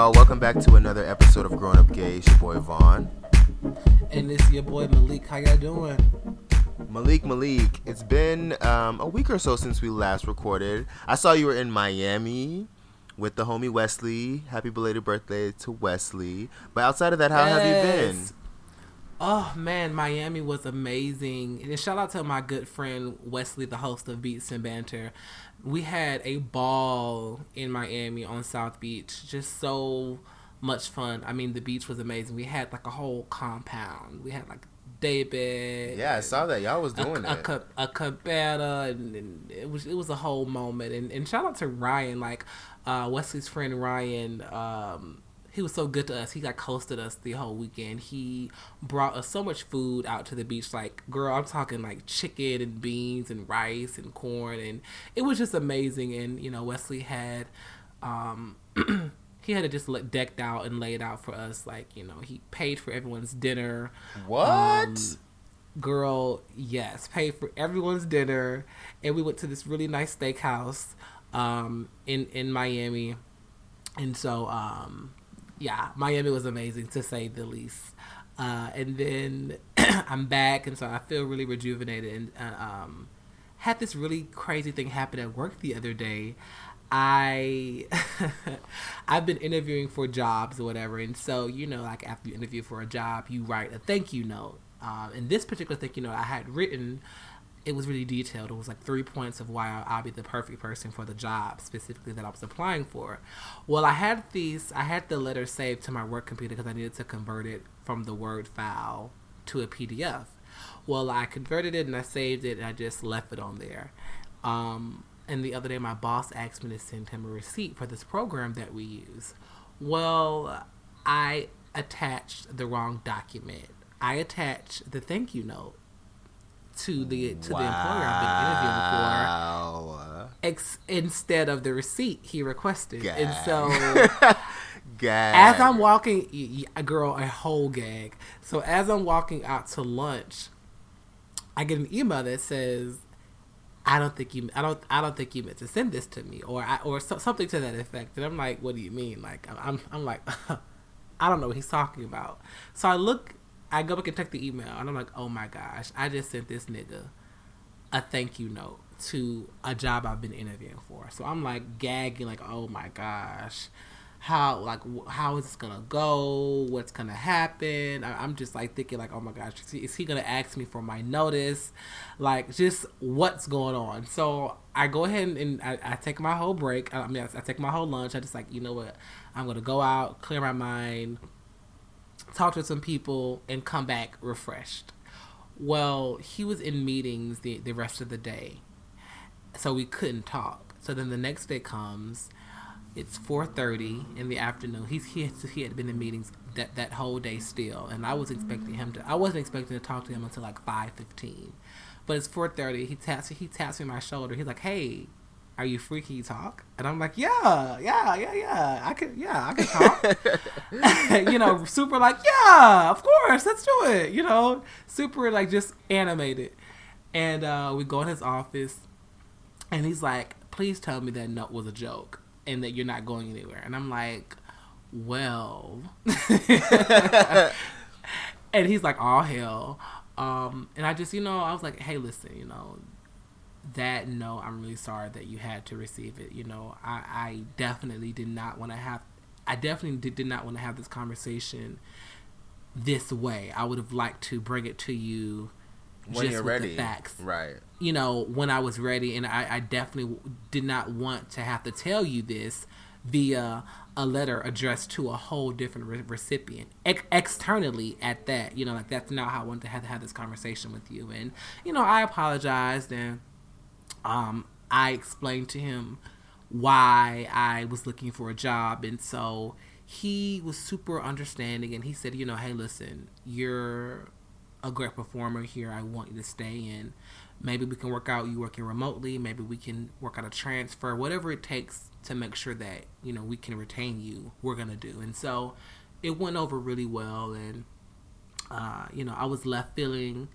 Y'all? Welcome back to another episode of Grown Up Gay. It's your boy Vaun. And it's your boy Malik. How y'all doing? Malik, Malik. It's been um, a week or so since we last recorded. I saw you were in Miami with the homie Wesley. Happy belated birthday to Wesley. But outside of that, how have you been? Oh man, Miami was amazing. And shout out to my good friend Wesley, the host of Beats and Banter. We had a ball in Miami on South Beach. Just so much fun. I mean, the beach was amazing. We had like a whole compound. We had like day bed. Yeah, I saw that. Y'all was doing a, it. A, a cabana, and, and it was it was a whole moment. And, and shout out to Ryan, like uh, Wesley's friend Ryan. Um, he was so good to us. He like hosted us the whole weekend. He brought us so much food out to the beach. Like, girl, I'm talking like chicken and beans and rice and corn, and it was just amazing. And you know, Wesley had. Um, he had it just like decked out and laid out for us. Like you know, he paid for everyone's dinner. What? Um, girl, yes, paid for everyone's dinner, and we went to this really nice steakhouse um, in in Miami, and so um, yeah, Miami was amazing to say the least. Uh, and then I'm back, and so I feel really rejuvenated. And uh, um, had this really crazy thing happen at work the other day. I I've been interviewing for jobs or whatever, and so you know, like after you interview for a job, you write a thank you note. Um, and this particular thank you note I had written, it was really detailed. It was like three points of why I'll be the perfect person for the job specifically that I was applying for. Well, I had these, I had the letter saved to my work computer because I needed to convert it from the Word file to a PDF. Well, I converted it and I saved it and I just left it on there. Um, and the other day, my boss asked me to send him a receipt for this program that we use. Well, I attached the wrong document. I attached the thank you note to the to the employer I've been interviewing for, ex- instead of the receipt he requested. Gag. And so, Gag. as I'm walking, girl, a whole gag. So as I'm walking out to lunch, I get an email that says, "I don't think you, I don't, I don't think you meant to send this to me," or I, or so, something to that effect. And I'm like, "What do you mean?" Like I'm, I'm like, I don't know what he's talking about. So I look, I go back and check the email, and I'm like, "Oh my gosh, I just sent this nigga a thank you note to a job I've been interviewing for." So I'm like gagging, like, "Oh my gosh." how like how is this gonna go? What's gonna happen? I- i'm just like thinking like oh my gosh is he, is he gonna ask me for my notice? Like just what's going on? So i go ahead and, and I, I take my whole break. I mean I, I take my whole lunch. I just like you know what? I'm gonna go out clear my mind talk to some people and come back refreshed. Well he was in meetings the, the rest of the day so we couldn't talk. So then the next day comes it's 4.30 in the afternoon. He's he had, he had been in meetings that, that whole day still and i was expecting him to i wasn't expecting to talk to him until like 5.15 but it's 4.30 he taps he taps me on my shoulder. He's like hey are you freaky talk and i'm like yeah yeah yeah yeah i can yeah i can talk you know super like yeah of course let's do it you know super like just animated and uh, we go in his office and he's like please tell me that note was a joke and that you're not going anywhere. And I'm like, well. and he's like, all hell. Um, and I just, you know, I was like, hey, listen, you know, that no, I'm really sorry that you had to receive it. You know, I, I definitely did not want to have, I definitely did, did not want to have this conversation this way. I would have liked to bring it to you when just you're with ready. the facts Right. you know, when I was ready, and I, I definitely did not want to have to tell you this via a letter addressed to a whole different re- recipient Ex- externally at that you know like that's not how i wanted to have to have this conversation with you and you know i apologized and um i explained to him why i was looking for a job and so he was super understanding and he said you know hey listen you're a great performer here. I want you to stay in. Maybe we can work out you working remotely. Maybe we can work out a transfer. Whatever it takes to make sure that you know we can retain you we're gonna do. And so it went over really well and uh, you know i was left feeling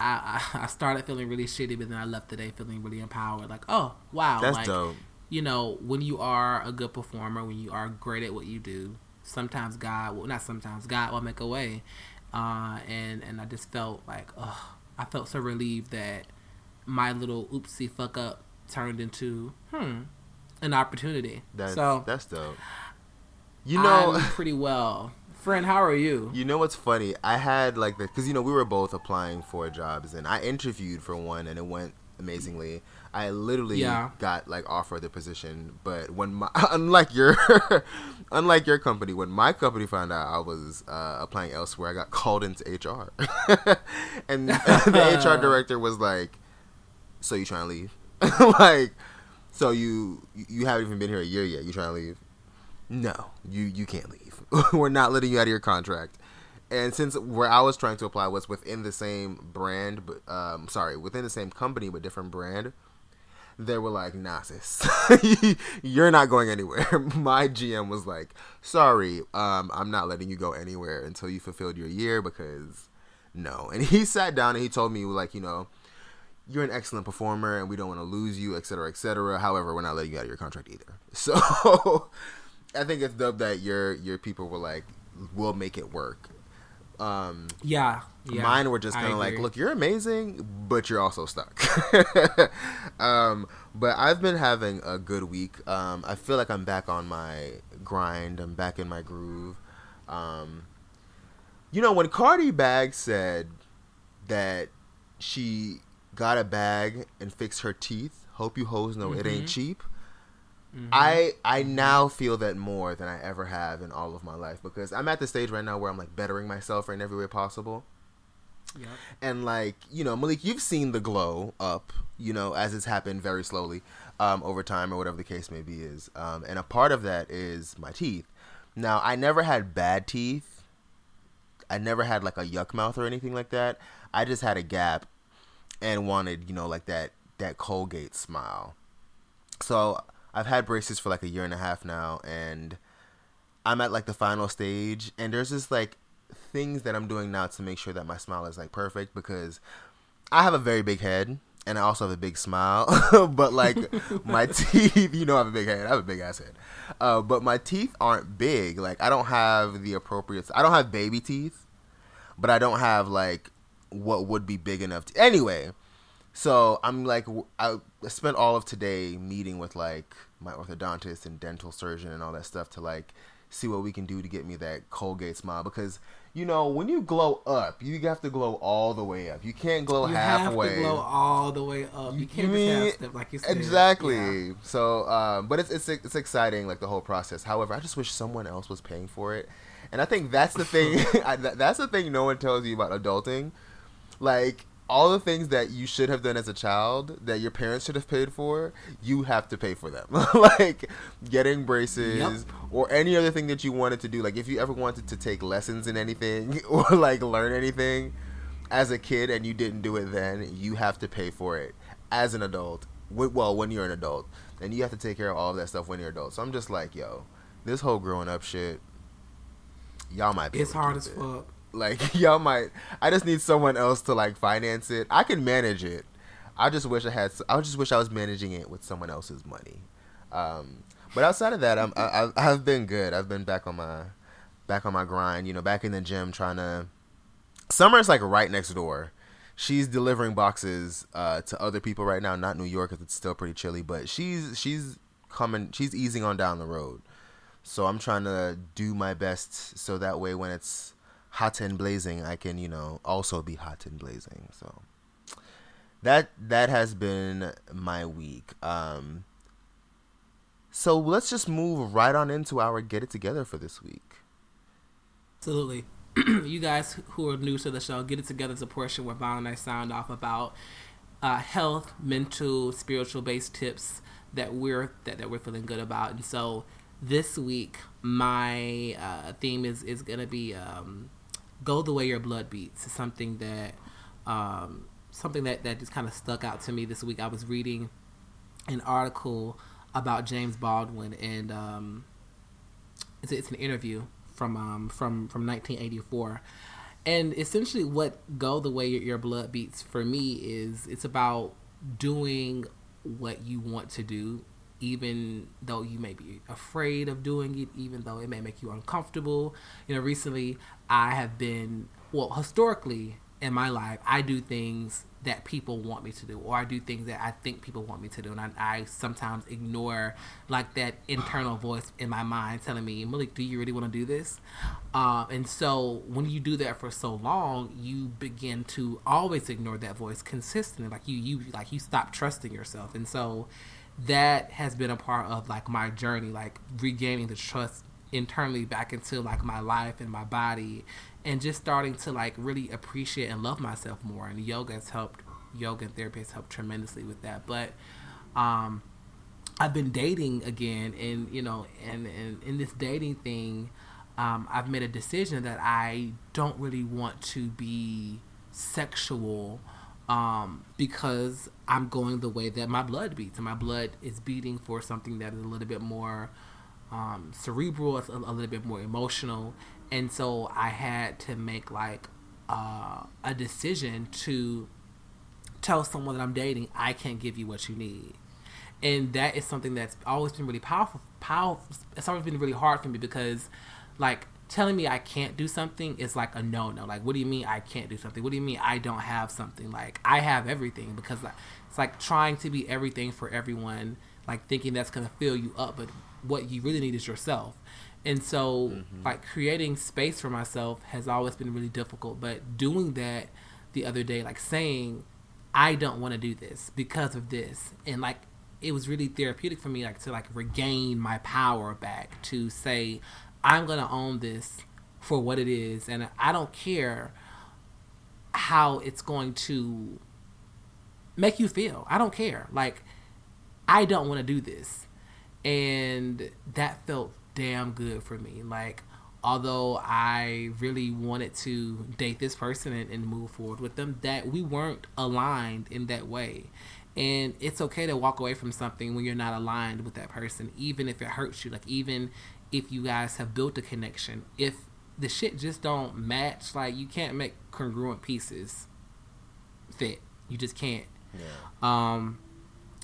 I, I started feeling really shitty but then i left the day feeling really empowered like oh wow That's like dope. you know, when you are a good performer, when you are great at what you do, sometimes God, well, not sometimes, God will make a way. Uh, and and I just felt like, oh, I felt so relieved that my little oopsie fuck up turned into hmm an opportunity. That's so that's dope. You know, I'm pretty well. Friend, how are you? You know what's funny? I had like the because you know we were both applying for jobs, and I interviewed for one, and it went amazingly. I literally Yeah. got like offered the position, but when my unlike your unlike your company, when my company found out I was uh, applying elsewhere, I got called into HR, and the HR director was like, "So you trying to leave? like, so you you haven't even been here a year yet? You trying to leave? No, you you can't leave. We're not letting you out of your contract." And since where I was trying to apply was within the same brand, but um, sorry, within the same company but different brand, they were like, "Nah, sis, you're not going anywhere." My GM was like, "Sorry, um, I'm not letting you go anywhere until you fulfilled your year because no." And he sat down and he told me like, you know, you're an excellent performer and we don't want to lose you, et cetera, et cetera. However, we're not letting you out of your contract either. So I think it's dope that your your people were like, "We'll make it work." Um, Yeah, yeah. Mine were just kind of like, look, you're amazing, but you're also stuck. um, but I've been having a good week. Um, I feel like I'm back on my grind. I'm back in my groove. Um, you know, when Cardi Bag said that she got a bag and fixed her teeth, hope you hoes know it ain't Mhm. cheap. Mhm. I I now feel that more than I ever have in all of my life because I'm at the stage right now where I'm like bettering myself in every way possible. Yep. And like, you know, Malik, you've seen the glow up, you know, as it's happened very slowly, um, over time or whatever the case may be is. Um, and a part of that is my teeth. Now, I never had bad teeth. I never had like a yuck mouth or anything like that. I just had a gap and wanted, you know, like that that Colgate smile. So I've had braces for like a year and a half now, and I'm at like the final stage, and there's just like things that I'm doing now to make sure that my smile is like perfect because I have a very big head and I also have a big smile, but like my teeth, you know, I have a big head. I have a big ass head, uh, but my teeth aren't big. Like I don't have the appropriate. I don't have baby teeth, but I don't have like what would be big enough. To, anyway, so I'm like, I spent all of today meeting with like my orthodontist and dental surgeon and all that stuff to like see what we can do to get me that Colgate smile because you know when you glow up, you have to glow all the way up. You can't glow you halfway. You have to glow all the way up. You, You- can't just mean- have like you said. Exactly. Yeah. So, um, but it's, it's it's exciting, like the whole process. However, I just wish someone else was paying for it, and I think that's the thing. I, that's the thing no one tells you about adulting. Like all the things that you should have done as a child that your parents should have paid for, you have to pay for them. like getting braces Yep. or any other thing that you wanted to do. Like if you ever wanted to take lessons in anything or like learn anything as a kid and you didn't do it then, you have to pay for it as an adult. Well, when you're an adult, and you have to take care of all of that stuff when you're adult. So I'm just like, yo, this whole growing up shit, y'all might be. It's hard as it. fuck. Like y'all might. I just need someone else to like finance it. I can manage it. I just wish I had. I just wish I was managing it with someone else's money. Um, but outside of that, I'm, I, I've been good. I've been back on my back on my grind. You know, back in the gym trying to. Summer's like right next door. She's delivering boxes uh, to other people right now. Not New York, it's still pretty chilly. But she's she's coming. She's easing on down the road. So I'm trying to do my best so that way when it's hot and blazing, I can you know also be hot and blazing. So that that has been my week. Um, so let's just move right on into our get it together for this week. Absolutely. you guys who are new to the show, Get It Together is a portion where Val and I sound off about uh, health, mental, spiritual based tips that we're that, that we're feeling good about. And so this week, my uh, theme is is gonna be um, "Go the way your blood beats." is something that um, something that that just kind of stuck out to me this week. I was reading an article about James Baldwin and um, it's, it's an interview from um, from from 1984 and essentially what go the way your, your blood beats for me is it's about doing what you want to do even though you may be afraid of doing it, even though it may make you uncomfortable. You know, recently I have been, well, historically in my life, I do things that people want me to do, or I do things that I think people want me to do, and I, I sometimes ignore like that internal voice in my mind telling me, Malik, do you really want to do this? Uh, and so when you do that for so long, you begin to always ignore that voice consistently. Like you, you like you stop trusting yourself, and so that has been a part of like my journey, like regaining the trust internally back into like my life and my body and just starting to like really appreciate and love myself more. And yoga has helped. Yoga and therapy has helped tremendously with that. But um, I've been dating again, and you know, and, and in this dating thing, um, I've made a decision that I don't really want to be sexual um, because I'm going the way that my blood beats, and my blood is beating for something that is a little bit more um, cerebral, it's a, a, little bit more emotional, and so I had to make like uh, a decision to tell someone that I'm dating I can't give you what you need, and that is something that's always been really powerful. Powerful. It's always been really hard for me because, like, telling me I can't do something is like a no no. Like, what do you mean I can't do something? What do you mean I don't have something? Like, I have everything because it's like trying to be everything for everyone, like thinking that's gonna fill you up, but what you really need is yourself. And so, mm-hmm. like creating space for myself has always been really difficult. But doing that the other day, like saying, I don't want to do this because of this, and like it was really therapeutic for me, like to like regain my power back to say, I'm gonna own this for what it is, and I don't care how it's going to make you feel. I don't care. Like I don't want to do this, and that felt damn good for me. Like, although I really wanted to date this person and, and, move forward with them, that we weren't aligned in that way. And it's okay to walk away from something when you're not aligned with that person, even if it hurts you. Like, even if you guys have built a connection, if the shit just don't match, like, you can't make congruent pieces fit. You just can't. Yeah. Um,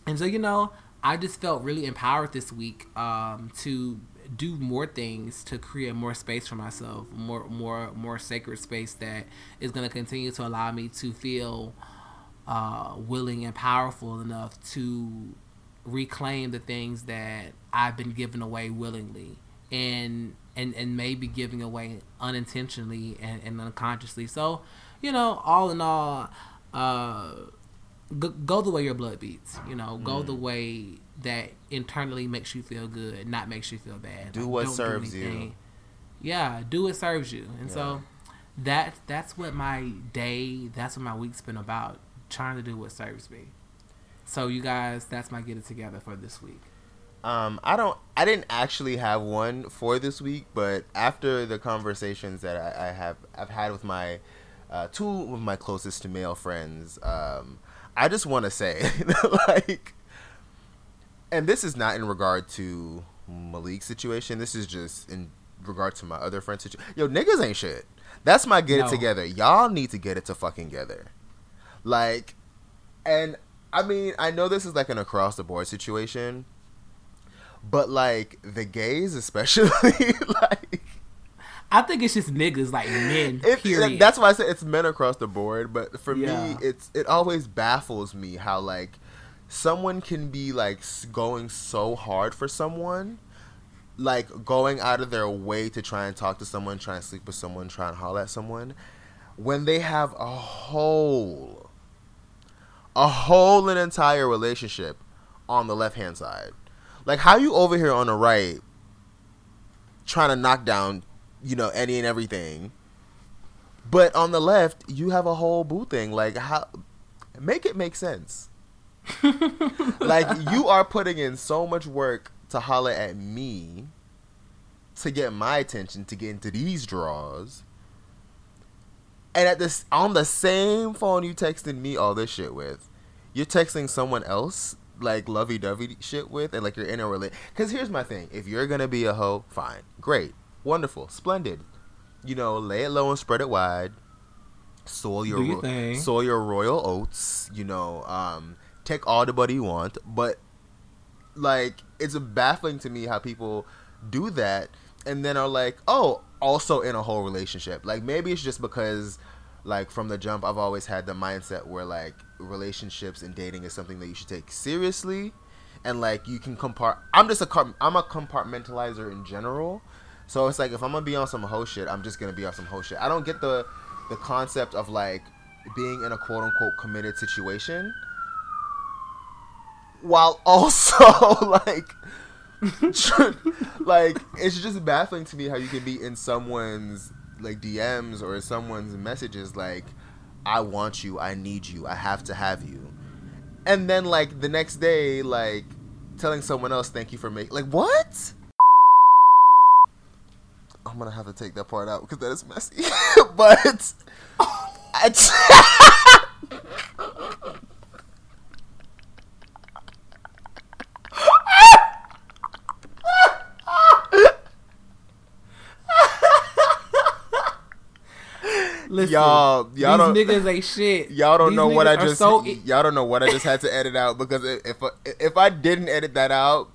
and so, you know, I just felt really empowered this week um, to do more things to create more space for myself, more more more sacred space that is going to continue to allow me to feel uh, willing and powerful enough to reclaim the things that I've been given away willingly and and and maybe giving away unintentionally and, and unconsciously. So, you know, all in all, uh, go, go the way your blood beats. You know, go mm. the way that internally makes you feel good, not makes you feel bad. Do like, what serves do you. Yeah, do what serves you, and yeah. so that that's what my day, that's what my week's been about. Trying to do what serves me. So you guys, that's my get it together for this week. Um, I don't. I didn't actually have one for this week, but after the conversations that I, I have, I've had with my uh, two of my closest to male friends, um, I just want to say, like, and this is not in regard to Malik's situation. This is just in regard to my other friend's situation. Yo, niggas ain't shit. That's my get no. it together. Y'all need to get it to fucking together. Like, and I mean, I know this is like an across the board situation, but like the gays, especially, like I think it's just niggas like men. Period. That's why I say it's men across the board. But for yeah. me, it's it always baffles me how like someone can be like going so hard for someone, like going out of their way to try and talk to someone, try and sleep with someone, try and holler at someone, when they have a whole, a whole and entire relationship on the left hand side. Like how you over here on the right trying to knock down you know, any and everything. But on the left, you have a whole boo thing. Like how make it make sense. like you are putting in so much work to holler at me to get my attention to get into these draws. And at this on the same phone you texting me all this shit with, you're texting someone else like lovey dovey shit with, and like you're in a relate. Because here's my thing: if you're gonna be a hoe, fine, great wonderful, splendid. You know, lay it low and spread it wide. Sow your, your ro- sow your royal oats. You know, um, take all the buddy you want, but like it's baffling to me how people do that and then are like, oh, also in a whole relationship. Like maybe it's just because like from the jump I've always had the mindset where like relationships and dating is something that you should take seriously and like you can compart I'm just a car- I'm a compartmentalizer in general. So it's like if I'm gonna be on some hoe shit, I'm just gonna be on some hoe shit. I don't get the the concept of like being in a quote unquote committed situation while also like like it's just baffling to me how you can be in someone's like DMs or someone's messages like I want you, I need you, I have to have you. And then like the next day like telling someone else thank you for making like what? I'm gonna have to take that part out because that is messy. but I t- Listen, y'all, y'all don't, these niggas ain't shit. y'all don't These know what I just, so- y'all don't know what I just had to edit out because if if, if I didn't edit that out,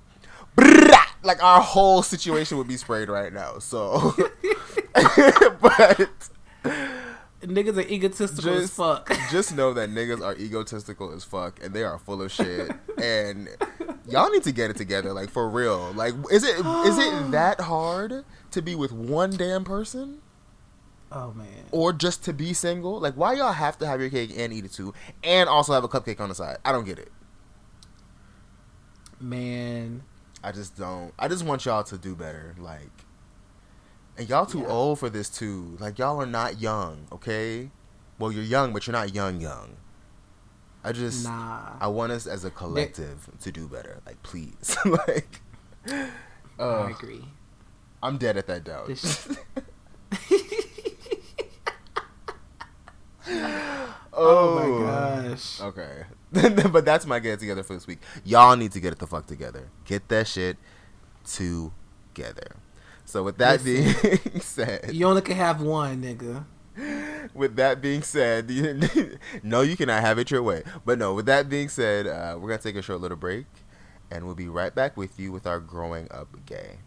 like our whole situation would be sprayed right now. So, but niggas are egotistical as just fuck. just know that niggas are egotistical as fuck and they are full of shit and y'all need to get it together like for real like is it is it that hard to be with one damn person Oh man. or just to be single like why y'all have to have your cake and eat it too and also have a cupcake on the side i don't get it Man. i just don't i just want y'all to do better like and y'all too Yeah. old for this too like y'all are not young okay well you're young but you're not young young i just Nah. I want us as a collective to do better. Like, please. like, I uh, agree. I'm dead at that doubt. This- Oh, my gosh. Okay. but that's my get together for this week. Y'all need to get it the fuck together. Get that shit together. So with that being said, You only can have one, nigga. with that being said, no, you cannot have it your way. But no, with that being said, uh, we're gonna take a short little break, and we'll be right back with you with our growing up gay.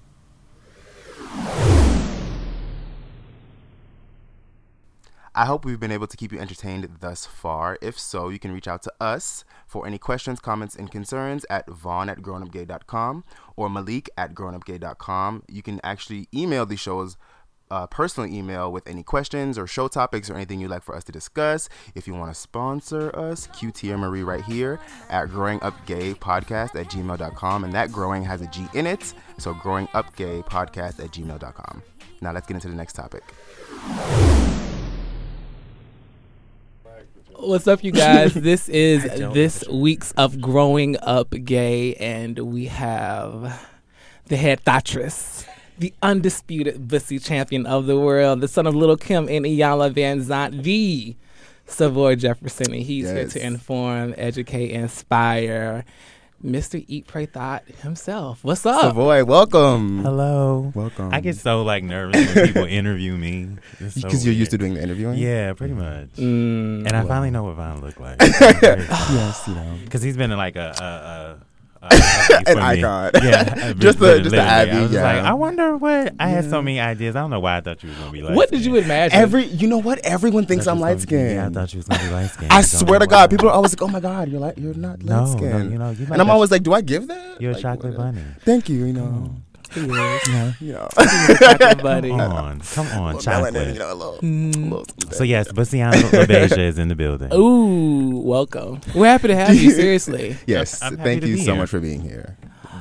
I hope we've been able to keep you entertained thus far. If so, you can reach out to us for any questions, comments, and concerns at vaun at grownupgay.com or malik at grownupgay.com. You can actually email the show's uh, personal email with any questions or show topics or anything you'd like for us to discuss. If you want to sponsor us, QT Marie right here at Growing Up Gay Podcast at gmail.com. And that growing has a G in it. So Growing Up Gay Podcast at gmail.com. Now let's get into the next topic. What's up, you guys? this is this week's of Growing Up Gay, and we have the head thottress, the undisputed Bussy champion of the world, the son of Lil Kim and Iyanla Vanzant, the Savoy Jefferson, and he's here to inform, educate, inspire. Mr. Eat Pray Thot himself. What's up? Savoy, welcome. Hello. Welcome. I get so like nervous when people interview me It's so Because you're used to doing the interviewing? Yeah, pretty much. Mm, And I finally know what Vaun looked like. yes, you know. Because he's been like a, a, a, a icon An for me. icon. Yeah, Just the- just the literally. Abby, I was yeah. like, I wonder what. I had Yeah. so many ideas. I don't know why I thought you was gonna be like. what did you imagine? Every, you know what? Everyone thinks I'm light skinned. Yeah, I thought you was gonna be light skinned. I swear to God, people are always like, "Oh my God, you're like you're not No, light no, skinned." you know, you and I'm always like, "Do I give that?" You're a chocolate what- bunny. Thank you. You know, He is. yeah, yeah. Buddy. Come on, come on, Little melanin, chocolate. you know, a little, Mm. a little. So yes, Bastiano LaBeija is in the building. Ooh, welcome. We're happy to have you. Seriously. yes, I'm thank you so here. much for being here.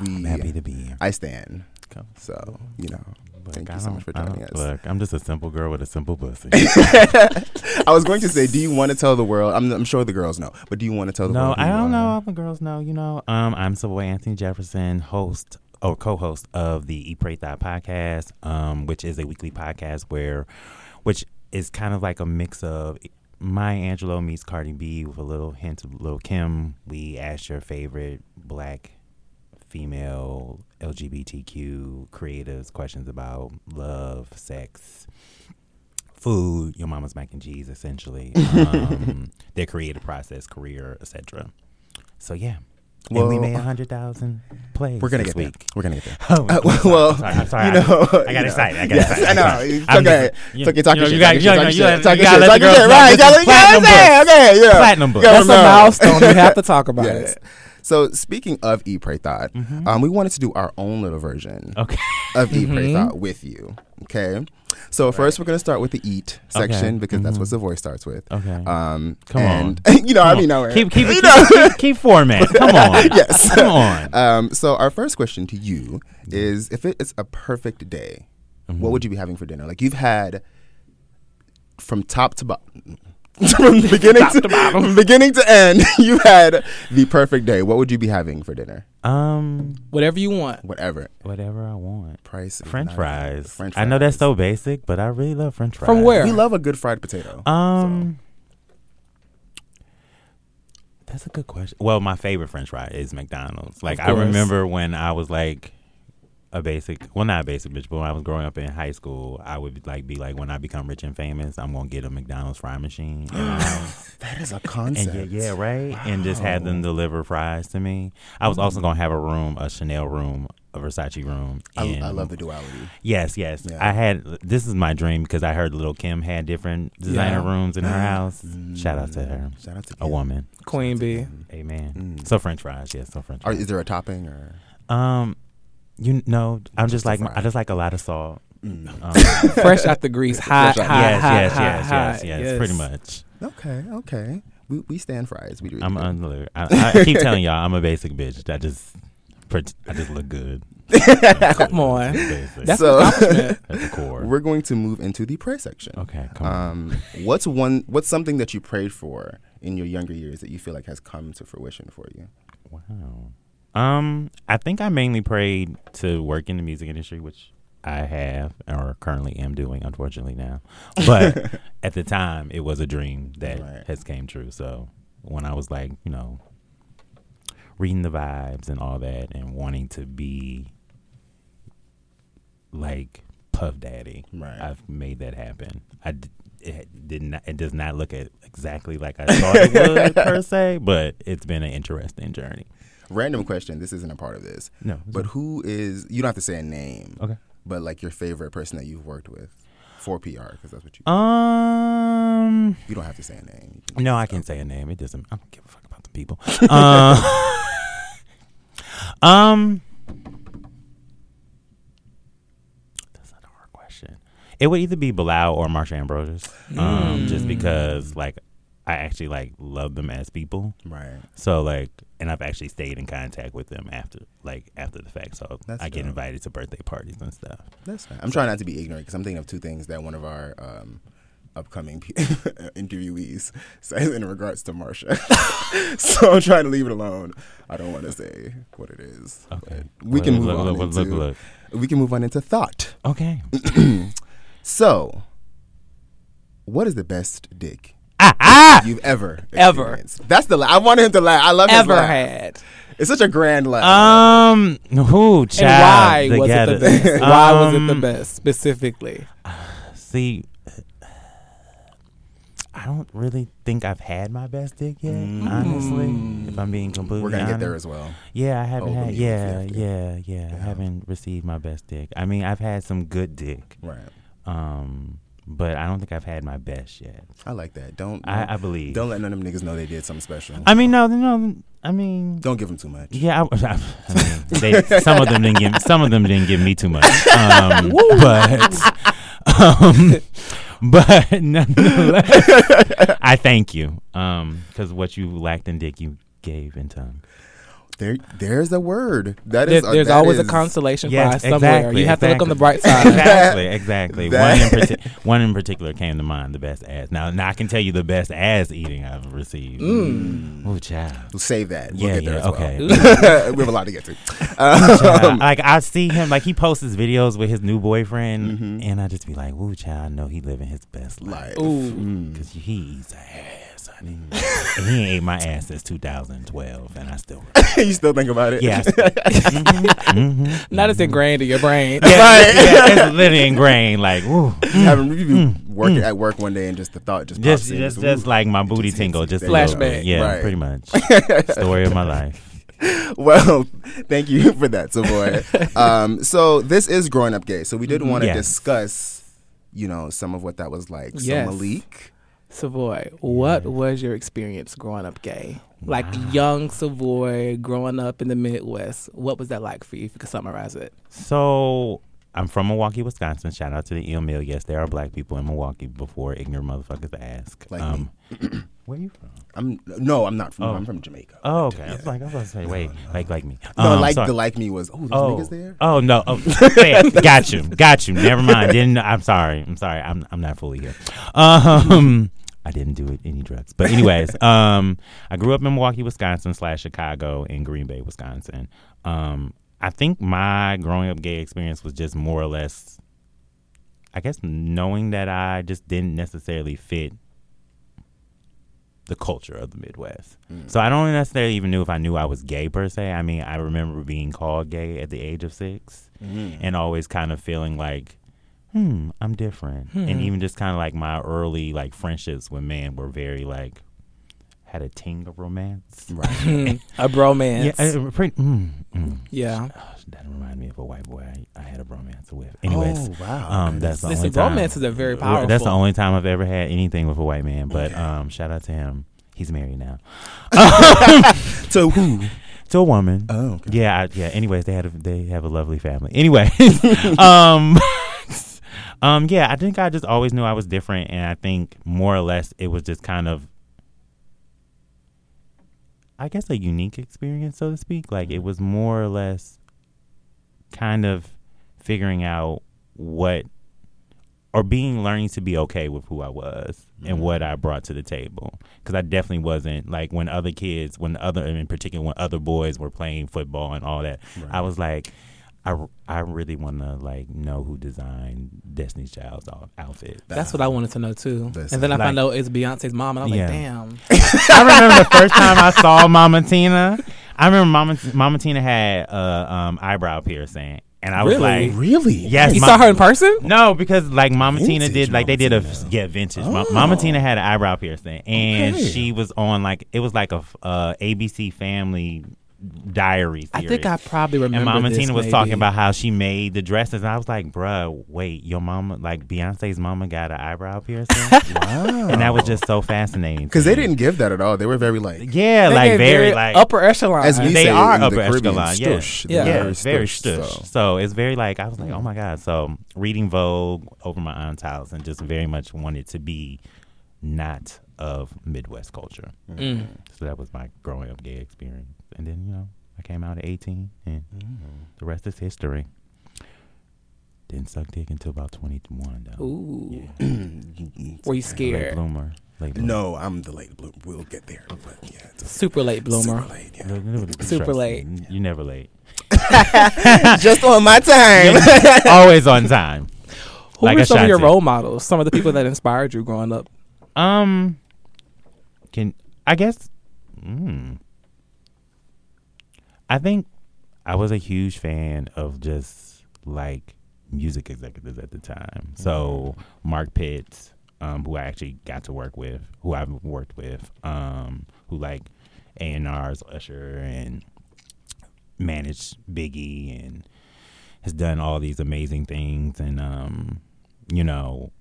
We, I'm happy to be here. I stand. Come. So you know, Look, thank you so much for joining us. Look, I'm just a simple girl with a simple pussy. I was going to say, do you want to tell the world? I'm, I'm sure the girls know, but do you want to tell the no, world? who I don't know. All the girls know. You know, um, I'm Savoy Anthony Jefferson, host or co-host of the Eat Pray Thot podcast, um, which is a weekly podcast where, which is kind of like a mix of Maya Angelou meets Cardi B with a little hint of Lil Kim. We asked your favorite black female LGBTQ creatives questions about love, sex, food, your mama's mac and cheese, essentially, um, their creative process, career, etc. So yeah, and we made a hundred thousand plays. We're gonna get week. there. We're gonna get there. Oh, Uh, I'm sorry, well, I'm sorry, I'm sorry. you know, I, I you got know. excited. I got Yes, excited. I know. I'm It's just- okay. you- It's okay. Talk you your shit. you got- Talk you your got- shit. you got- Talk your shit. let Talk the your shit. Right? this Gotta- is platinum Okay. Okay. Yeah. Platinum book. That's a milestone. We have to talk about it. So speaking of E Pray Thought, um, we wanted to do our own little version Okay. of E Pray. Thought with you. Okay. So first we're gonna start with the eat section Okay. because that's Mhm. what the voice starts with. Okay. Um, Come and, you know, I Come mean, on. no, keep keep you keep, know. keep, keep format. Come on. yes. Come on. Um, so our first question to you is: If it is a perfect day, Mm-hmm. what would you be having for dinner? Like you've had from top to bottom. from beginning to, from beginning to end, you had the perfect day. What would you be having for dinner? Um, Whatever you want. Whatever whatever I want. price. French not- fries. French fries. I know that's so basic, but I really love French fries. From where? We love a good fried potato. Um, that's a good question. Well, my favorite French fry is McDonald's. Like I remember when I was like a basic, well, not a basic bitch, but when I was growing up in high school, I would like be like, when I become rich and famous, I'm gonna get a McDonald's fry machine. in my house. that is a And concept. yeah, yeah, right. And just have them deliver fries to me. I was also gonna have a room, a Chanel room, a Versace room. I, in- I love the duality. Yes, yes. Yeah. I had this is my dream because I heard Lil Kim had different designer Yeah. rooms in her house. Shout out to her, Shout out to a woman. Queen bee. Amen. Mm. So French fries, yes. So French Are, fries. is there a topping or? um, you know, I'm Just just like fry. I just like a lot of salt. Mm. Um, Fresh out the grease. Hot, Fresh hot, yes, hot, yes, hot, yes, hot. yes, yes, Pretty much. Okay, okay. We, we stand fries. We do. I'm do. unli- I, I keep telling y'all I'm a basic bitch. I just, pret- I just look good. Come on. That's So- at the core. We're going to move into the prayer section. okay, come on. Um, what's one? What's something that you prayed for in your younger years that you feel like has come to fruition for you? Wow. Um, I think I mainly prayed to work in the music industry, which I have or currently am doing, unfortunately now. But at the time, it was a dream that Right. has came true. So when I was like, you know, reading the vibes and all that, and wanting to be like Puff Daddy, Right. I've made that happen. I d- it did not. It does not look at exactly like I thought it would per se, but it's been an interesting journey. Random question. This isn't a part of this. No, But who is? You don't have to say a name. Okay. But like your favorite person that you've worked with for PR, because that's what you. Um, you don't have to say a name. No, I can't say a name. It doesn't. I don't give a fuck about the people. Uh, um, that's not a hard question. It would either be Bilal or Marsha Ambrosius, um, just because like I actually like love them as people. Right. So like, and I've actually stayed in contact with them after like after the fact. So That's I get invited to birthday parties and stuff. That's fine. I'm trying not to be ignorant because I'm thinking of two things that one of our um, upcoming pe- interviewees says in regards to Marsha. so I'm trying to leave it alone. I don't want to say what it is. Okay. We can Look, move look, on look, into look, look. we can move on into thought. Okay. So, what is the best dick ah, you've ever Ever. That's the. La- I wanted him to laugh. I love his Ever laugh. had. It's such a grand laugh. Um, who child? and why was it the best? why was it the best specifically? See, I don't really think I've had my best dick yet. Honestly, if I'm being completely We're gonna get there as well. Yeah, I haven't Oh, had. let me know if Yeah, have to. yeah, yeah. I haven't received my best dick. I mean, I've had some good dick. Right. Um, but I don't think I've had my best yet. I like that. Don't. I, I believe. Don't let none of them niggas know they did something special. I mean, no, no. I mean, Don't give them too much. Yeah, I, I mean, they, some of them didn't give some of them didn't give me too much, um, but um, but nonetheless, I thank you because what you lacked in dick, you gave in tongue. There, there's a word that There, is. there's that always a is- consolation Yes, prize somewhere. exactly, you have to look on the bright side. Exactly, exactly. One in parti- one in particular came to mind. The best ass. Now, now I can tell you the best ass eating I've received. Mm. Oh, child. We'll save that. We'll Yeah, get there yeah, as well. okay. we have a lot to get to. Um, like I see him, like he posts his videos with his new boyfriend, Mhm. and I just be like, "Ooh, child, I know he living his best life." Life. Ooh. Mm. Cause he eats ass, honey. And he ain't ate my ass since 2012, and I still, you still think about it? yeah, I still, Mhm, mhm. Not as ingrained in your brain. yeah, Right. yeah, it's literally ingrained. Like, ooh, Having you be working at work one day and just the thought just Mm. just, pops in. just, just like my booty just tingle, just There a you little go. bit. Yeah, Right. pretty much. Story of my life. well, thank you for that, Savoy. Um, so this is growing up gay. So we did want to Yes. discuss, you know, some of what that was like. Yes. So Malik, Savoy, what was your experience growing up gay? Like young Savoy growing up in the Midwest. What was that like for you? If you could summarize it. So I'm from Milwaukee, Wisconsin. Shout out to the email. Yes, there are black people in Milwaukee before ignorant motherfuckers ask. Like um, where are you from? I'm no, I'm not from. Oh. I'm from Jamaica. Oh, okay. I was like, I was about to say, wait, like, like me. No, Um, like sorry. the like me was. Oh, there's Oh, niggas there. oh no! Oh, got you, got you. Never mind. Didn't. I'm sorry. I'm sorry. I'm I'm not fully here. Um, I didn't do it any drugs, but anyways, um, I grew up in Milwaukee, Wisconsin, slash Chicago, and Green Bay, Wisconsin. Um, I think my growing up gay experience was just more or less, I guess, knowing that I just didn't necessarily fit the culture of the Midwest. So I don't necessarily even knew if I knew I was gay per se. I mean, I remember being called gay at the age of 6 and always kind of feeling like, hmm, I'm different. And even just kind of like my early like friendships with men were very like had a ting of romance. Right. A bromance. Yeah, pretty, mm, mm. Yeah. Oh, that reminded me of a white boy I, I had a bromance with. Anyways, Oh, wow. um, that's the Listen, only time. romances are very Well, That's the only time I've ever had anything with a white man. But um, shout out to him. He's married now So who? to a woman. Oh, okay. Yeah, I, yeah. Anyways, they had a, they have a lovely family. Anyway, um, um, yeah. I think I just always knew I was different, and I think more or less it was just kind of, I guess, a unique experience, so to speak. Like it was more or less, kind of figuring out what, or being learning to be okay with who I was and what I brought to the table. Because I definitely wasn't like when other kids, when other, in particular, when other boys were playing football and all that. I was like, I, I really want to like know who designed Destiny's Child's out- outfit. That's what I wanted to know too. Listen, and then I like- found out it's Beyonce's mom, and I was Yeah. like, damn. I remember the first time I saw Mama Tina. I remember Mama Mama Tina had uh, um, eyebrow piercing, and I was like, Really? Yes, You Ma- saw her in person? No, because like Mama Tina did, like they did a Tina. yeah vintage. Ma- Oh. Mama Tina had an eyebrow piercing, and Okay. she was on like it was like a uh, ABC Family diary. I think I probably remember. And Mama this, Tina was maybe. talking about how she made the dresses. And I was like, bruh, wait, your mama, like Beyonce's mama got an eyebrow piercing? Wow. and that was just so fascinating. because they didn't give that at all. They were very like Yeah, They like gave very, like upper echelon. as we they say are in upper Caribbean, echelon, yeah. stush. Yeah. They're yeah, very, very stush, stush. so. So. it's very like I was like, oh my god. So reading Vogue over my aunt's house and just very much wanted to be not of Midwest culture. Mm. So that was my growing up gay experience. And then you know I came out at 18, and the rest is history. Didn't suck dick until about 21 though. Ooh. Yeah. Were you Late scared? bloomer. Late bloomer. No, I'm the late bloomer. We'll get there. But yeah, it's a Super late bloomer. super late. Yeah. Super late. me, You never late. Just on my time. Always on time. Who Like were some of your role models? Some of the people that inspired you growing up? Um, can I guess? Mm, I think I was a huge fan of just like music executives at the time. So Mark Pitts, um, who I actually got to work with, who I've worked with, um, who like A and R's Usher and managed Biggie and has done all these amazing things and um, you know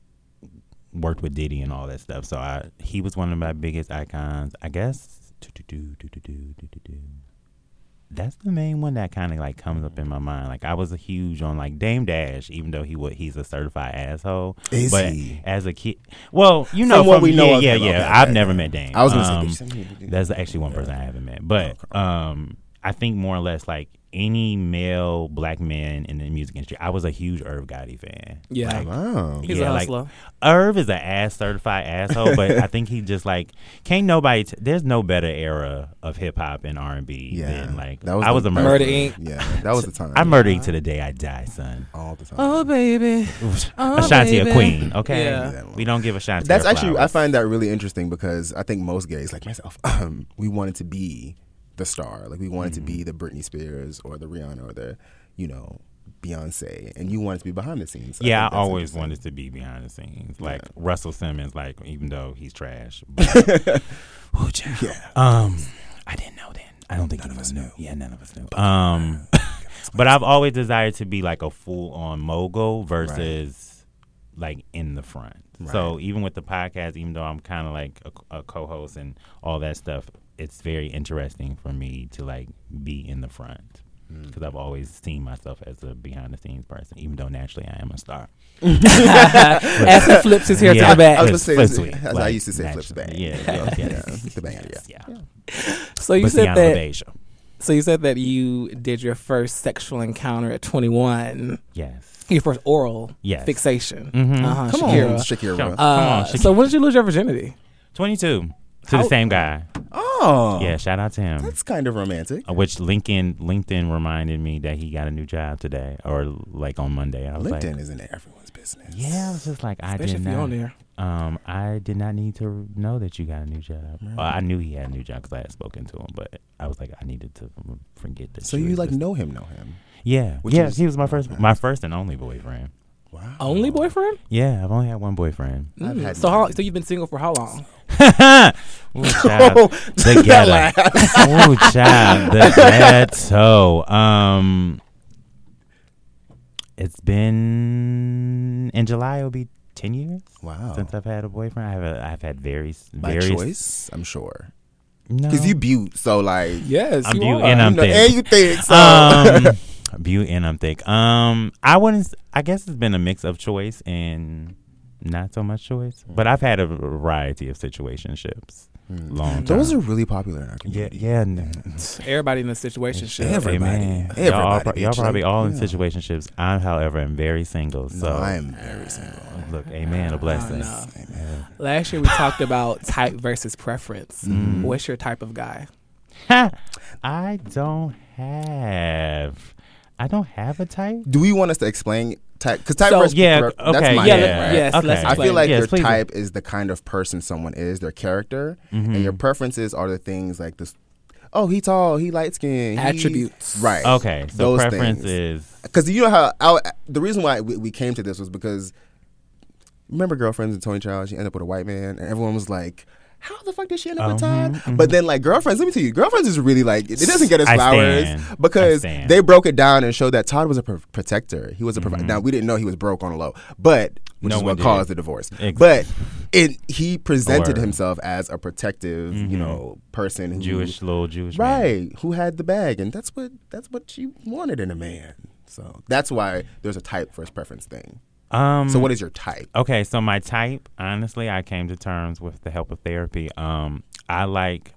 worked with Diddy and all that stuff. So I he was one of my biggest icons. I guess that's the main one that kind of like comes up in my mind. Like I was a huge on like Dame Dash, even though he was he's a certified asshole. Is but he? as a kid, well, you know, From what from- we know yeah, yeah, yeah. I've never met Dame. I was gonna Um, say. bitch, send me- that's actually one person I haven't met. But um, I think more or less like any male black man in the music industry, I was a huge Irv Gotti fan. Yeah. Like, Wow. He's a yeah, like. Irv is an ass certified asshole, but I think he just like can't nobody. T- there's no better era of hip hop and R and B Yeah. than like That was I the was a Murder murder. Inc. Yeah, that was the time. I'm murdering to the day I die, son. all the time. Oh baby. Oh, Ashanti baby. a queen, okay? Yeah. We don't give Ashanti. That's her actually I find that really interesting because I think most gays, like myself, um, we wanted to be the star. Like we wanted to be the Britney Spears or the Rihanna or the, you know, Beyonce, and you wanted to be behind the scenes. I Yeah, I that's always wanted to be behind the scenes, like Yeah. Russell Simmons. Like even though he's trash, but, child. Yeah. Um, I didn't know then. I don't think None of us knew. knew. Yeah, none of us knew. Um, but I've always desired to be like a full on mogul versus like in the front. So even with the podcast, even though I'm kind of like a, a co-host and all that stuff, it's very interesting for me to like be in the front Hmm. because I've always seen myself as a behind the scenes person, even though naturally I am a star. As he flips his hair Yeah. to the back. I was gonna say, flip as sweep, I used to say, flips naturally. bang. Yeah, yeah, yeah, yeah, the banger, yeah. yeah. so you But said Sienna that. LaBeija. So you said that you did your first sexual encounter at 21. Yes. Your first oral Yes. fixation. Mhm. Uh-huh, Come Shakira. on, Shakira. Come Uh, on, Shakira. so when did you lose your virginity? 22 to How- the same guy. Oh, Yeah, shout out to him. that's kind of romantic. Uh, Which LinkedIn LinkedIn reminded me that he got a new job today or like on Monday. I was LinkedIn like, isn't everyone's business. yeah, I was just like, I Especially did if you're on not. there. Um, I did not need to know that you got a new job. Well, I knew he had a new job because I had spoken to him, but I was like, I needed to forget this. So you like know him, know him. Yeah, which yeah. is- he was my first, my first and only boyfriend. Wow. Only boyfriend? Yeah, I've only had one boyfriend. I've Mm. had so how? So you've been single for how long? Ooh, child, the ghetto. Ooh, child, the ghetto. Um, it's been in July. It'll be ten years Wow. since I've had a boyfriend. I have a, I've had various, By various. choice, I'm sure. No, Because you butte, so like, Yes, I'm you beaut are. and I'm you know, thick. and you think so. um, Butte and I'm thick. Um, I wouldn't. I guess it's been a mix of choice and not so much choice. But I've had a variety of situationships. Long time. Those are really popular in our yeah, community. yeah. n- Everybody in the situation shit. Everybody. Amen. Everybody, y'all, are pro- y'all probably all in Yeah. situationships. I, however, am very single. So No, I am very single. look, amen, a blessing. no. Amen. Last year we talked about type versus preference. Mm. What's your type of guy? I don't have. I don't have a type. Do we want us to explain type? Because type So- versus Yeah, pre- okay, that's my yeah, thing, right? yes, okay. let's I feel like Yes, your please. type is the kind of person someone is, their character, Mhm. and your preferences are the things like this. Oh, he tall, he light skinned, Attributes. right? Okay, so Those preference things. is Because you know how I, the reason why we, we came to this was because remember girlfriends and Toni Child. She ended up with a white man, and everyone was like. How the fuck did she end up with Mhm, Todd? But then, like girlfriends, let me tell you, girlfriends is really like it doesn't get us flowers because they broke it down and showed that Todd was a pro- protector. He was a provider. Mhm. Now we didn't know he was broke on a low, but which No is what did. caused the divorce. Ex- But it he presented Word. himself as a protective, you Mhm. know, person who Jewish, little Jewish, man. right who had the bag and that's what that's what she wanted in a man so that's why there's a type first preference thing Um, so what is your type Okay, so my type, honestly, I came to terms with the help of therapy. Um, I like,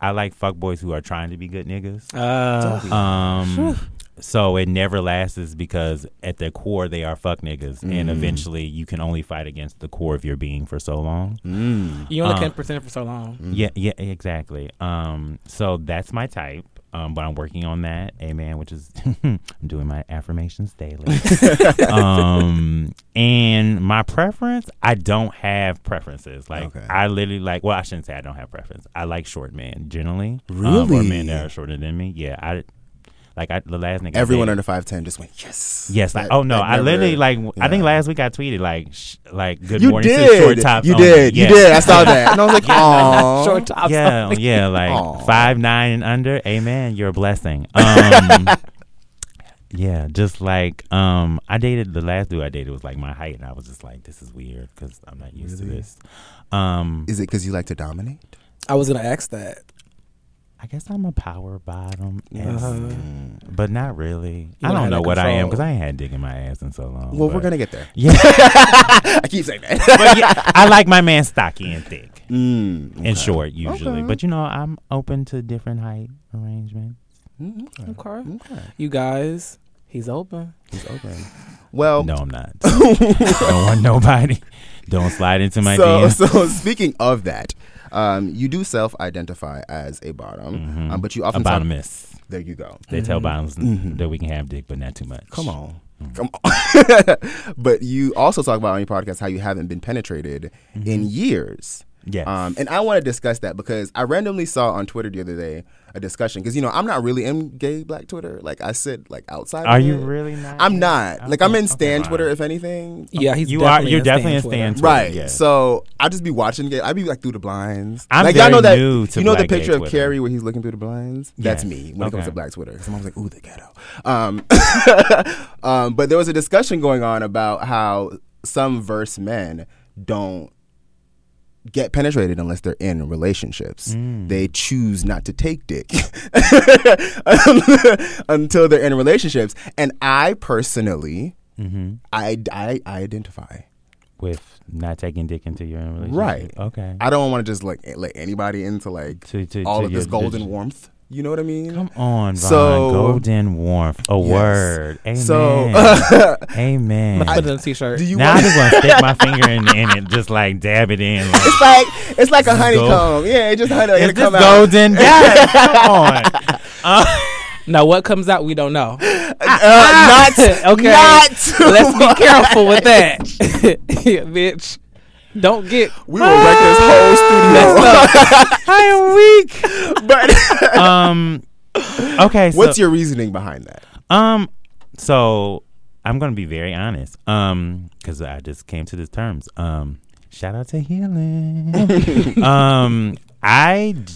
I like fuckboys who are trying to be good niggas. Uh, Um, so it never lasts because at their core they are fuck niggas, Mm. and eventually you can only fight against the core of your being for so long. mm. you only uh, can pretend for so long. Yeah, yeah, exactly. Um, so that's my type. Um, but I'm working on that, amen. Which is I'm doing my affirmations daily. um, and my preference, I don't have preferences. Like Okay. I literally like. Well, I shouldn't say I don't have preference. I like short men generally. um, Really? or men that are shorter than me. Yeah, I like. I the last nigga. Everyone under 510 just went yes Yes, like That- oh no, I never- literally like I think last week I tweeted like sh- like good you morning did short tops you only. did Yeah. you did i saw that and i was like oh Short tops. yeah, only. yeah, like Aw. five nine and under. Amen. You're a blessing. Um, yeah, just like um, I dated the last dude I dated was like my height, and I was just like, this is weird because I'm not used to this. Um, is it because you like to dominate I was gonna ask that. I guess I'm a power bottom, Uh-huh. but not really. You I don't know that what I am because I ain't had dick in my ass in so long. well we're gonna get there yeah, i keep saying that but yeah, I like my man stocky and thick mm, okay. and short usually, Okay. but you know I'm open to different height arrangements. Mm, okay. Okay. okay You guys, he's open. He's open well No, I'm not. don't want nobody. Don't slide into my so, DMs. so speaking of that, um, you do self-identify as a bottom, Mhm. um, but you often talk- bottomist. there you go. They tell bottoms Mhm. that we can have dick, but not too much. Come on, Mm. come on. but you also talk about on your podcast how you haven't been penetrated Mm-hmm. in years. Yes. Um, and I want to discuss that because I randomly saw on Twitter the other day a discussion because you know I'm not really in gay black Twitter. Like I sit like outside. Are of you it. really not? I'm not. Like I'm Okay, in Stan okay, Twitter, if anything. Yeah, he's You are. definitely You're in definitely in Stan Stan Twitter. Twitter. Right. yes. So I'll just be watching gay. I'd be like through the blinds. I'm like y'all very know that new to you know the black gay picture of Twitter. Carrie where he's looking through the blinds. That's Yes. me when it comes to black Twitter. Because I'm like, ooh, the ghetto. Um, um, but there was a discussion going on about how some verse men don't get penetrated unless they're in relationships. Mm. They choose not to take dick until they're in relationships. And I personally, hmm I, I, I identify. with not taking dick into your own relationship. Right. Okay. I don't want to just like let anybody into like To- to- all to of this golden your- warmth. You know what I mean? Come on, Vaun. So- golden warmth. A Yes. word. Amen. So Amen. Let's put it in a t-shirt. do you now I want? just want to stick my finger in, in it, just like dab it in. Like, It's like it's like a This is gold. honeycomb. Yeah, it just honey. It's It'll this out. golden? Yes. Come on. Uh, now, what comes out, we don't know. Uh, not okay. Not too Let's be careful with that, Yeah, bitch. Don't get. We will wreck this whole studio. I am weak. but Um. Okay. So, what's your reasoning behind that? Um, so I'm gonna be very honest. Um, because I just came to these terms. Um, shout out to healing. um, I g-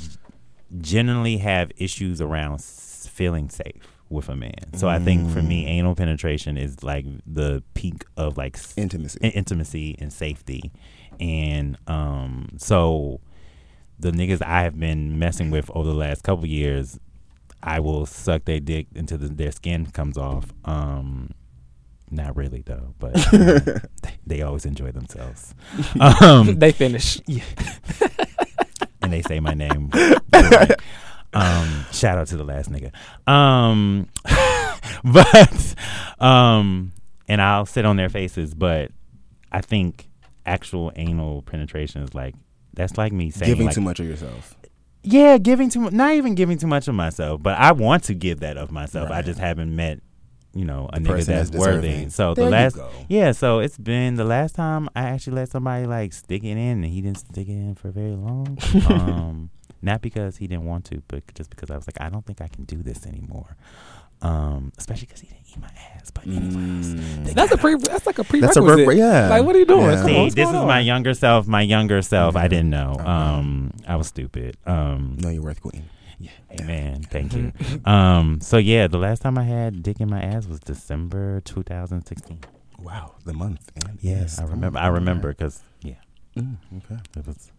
generally have issues around feeling safe with a man. So I think for me, anal penetration is like the peak of like Intimacy. in- intimacy and safety. And um, so the niggas I have been messing with over the last couple years, I will suck their dick until the, their skin comes off. Um, not really though, but um, they, they always enjoy themselves. Um, They finish. and they say my name. Um, shout out to the last nigga. Um, but um, and I'll sit on their faces. But I think actual anal penetration is like that's like me saying Giving like, too much of yourself. Yeah, giving too much. Not even giving too much of myself, but I want to give that of myself. I just haven't met. You know, a The nigga that's that's worthy. So There the last, yeah. So it's been the last time I actually let somebody like stick it in, and he didn't stick it in for very long. um, not because he didn't want to, but just because I was like, I don't think I can do this anymore. Um, especially because he didn't eat my ass. But anyways, Mm. That's a pre. That's like a pre. That's a prerequisite. re- yeah. Like, what are you doing? Yeah. Come on, this is going my younger self. My younger self. I Mhm. didn't know. Okay. Um, I was stupid. Um, No, you're worth queen. Yeah. Amen. Thank you. um, so yeah, the last time I had dick in my ass was December 2016. Wow, the month. And Yes, I remember. I remember because yeah, Mm, okay. it was.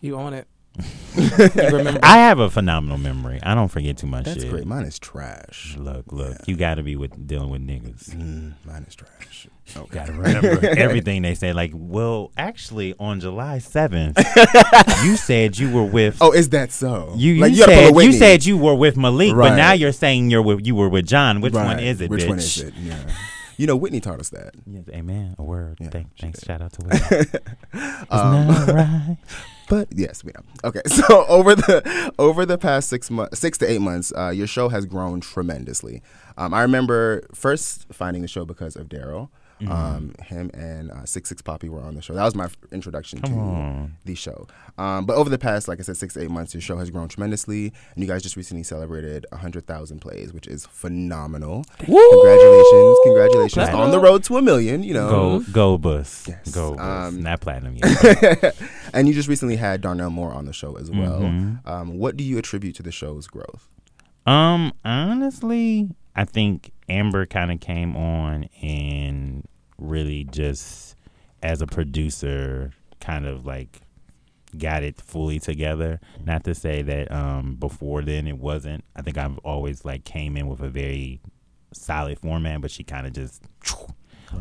You on it? You? I have a phenomenal memory. I don't forget too much That's shit. great. Mine is trash. Look, look, Yeah. you got to be with dealing with niggas. Mm, mine is trash. You Okay. got to remember everything they say. Like, well, actually, on July 7th, you said you were with. Oh, is that so? You, you, like, a said you said you were with Malik, but now you're saying you're with you were with John. Which one is it, Which bitch? one is it? Yeah. You know, Whitney taught us that. Yes, amen. A word. Yeah, Thank, thanks. did. Shout out to. It's Um, not right. But yes, we know. Okay, so over the over the past six months, six to eight months, uh, your show has grown tremendously. Um, I remember first finding the show because of Daryl. Mm-hmm. Um, him and uh, Six Six Poppy were on the show. That was my f- introduction Come to on. the show. Um, but over the past, like I said, six eight months, your show has grown tremendously, and you guys just recently celebrated hundred thousand plays, which is phenomenal. Congratulations, congratulations Clap it on the road to a million. You know, Go, go, bus. Yes. Go, bus. Um, not platinum yet. and you just recently had Darnell Moore on the show as well. Mhm. Um, what do you attribute to the show's growth? Um, honestly, I think Amber kind of came on and really just as a producer, kind of like got it fully together. Not to say that um before then it wasn't. I think I've always like came in with a very solid format, but she kind of just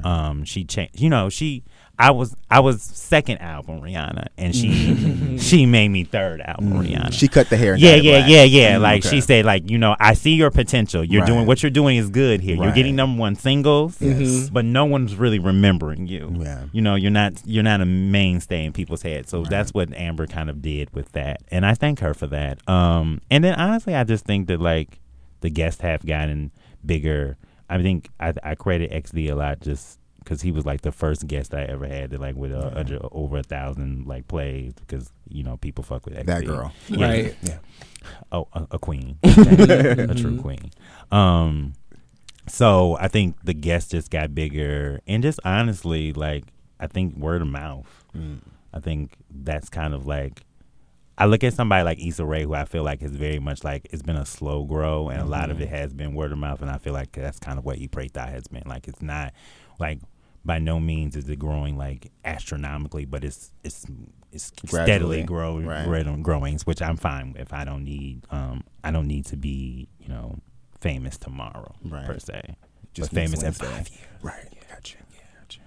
um she changed. You know, she I was I was second album Rihanna, and she she made me third album Rihanna. She cut the hair. Yeah, yeah, black. yeah, yeah. Mm, Like okay. she said, like you know, I see your potential. You're doing what you're doing is good here. You're getting number one singles, Yes. but no one's really remembering you. Yeah. You know, you're not you're not a mainstay in people's heads. So that's what Amber kind of did with that, and I thank her for that. Um, and then honestly, I just think that like the guests have gotten bigger. I think I, I credit XD a lot just because he was like the first guest I ever had that like with a, under, over a thousand like plays because you know people fuck with XB. That girl. Yeah. Right. Yeah. Oh, a, a queen, a true queen. Um, so I think the guests just got bigger, and just honestly, like I think word of mouth. Mm. I think that's kind of like I look at somebody like Issa Rae, who I feel like is very much like it's been a slow grow, and a lot of it has been word of mouth, and I feel like that's kind of what Thot has been. Like it's not like by no means is it growing like astronomically, but it's it's it's steadily growing, right. growing, which I'm fine with. I don't need um I don't need to be you know famous tomorrow Right. per se, Just famous in five years. Right. yeah. Gotcha. Gotcha.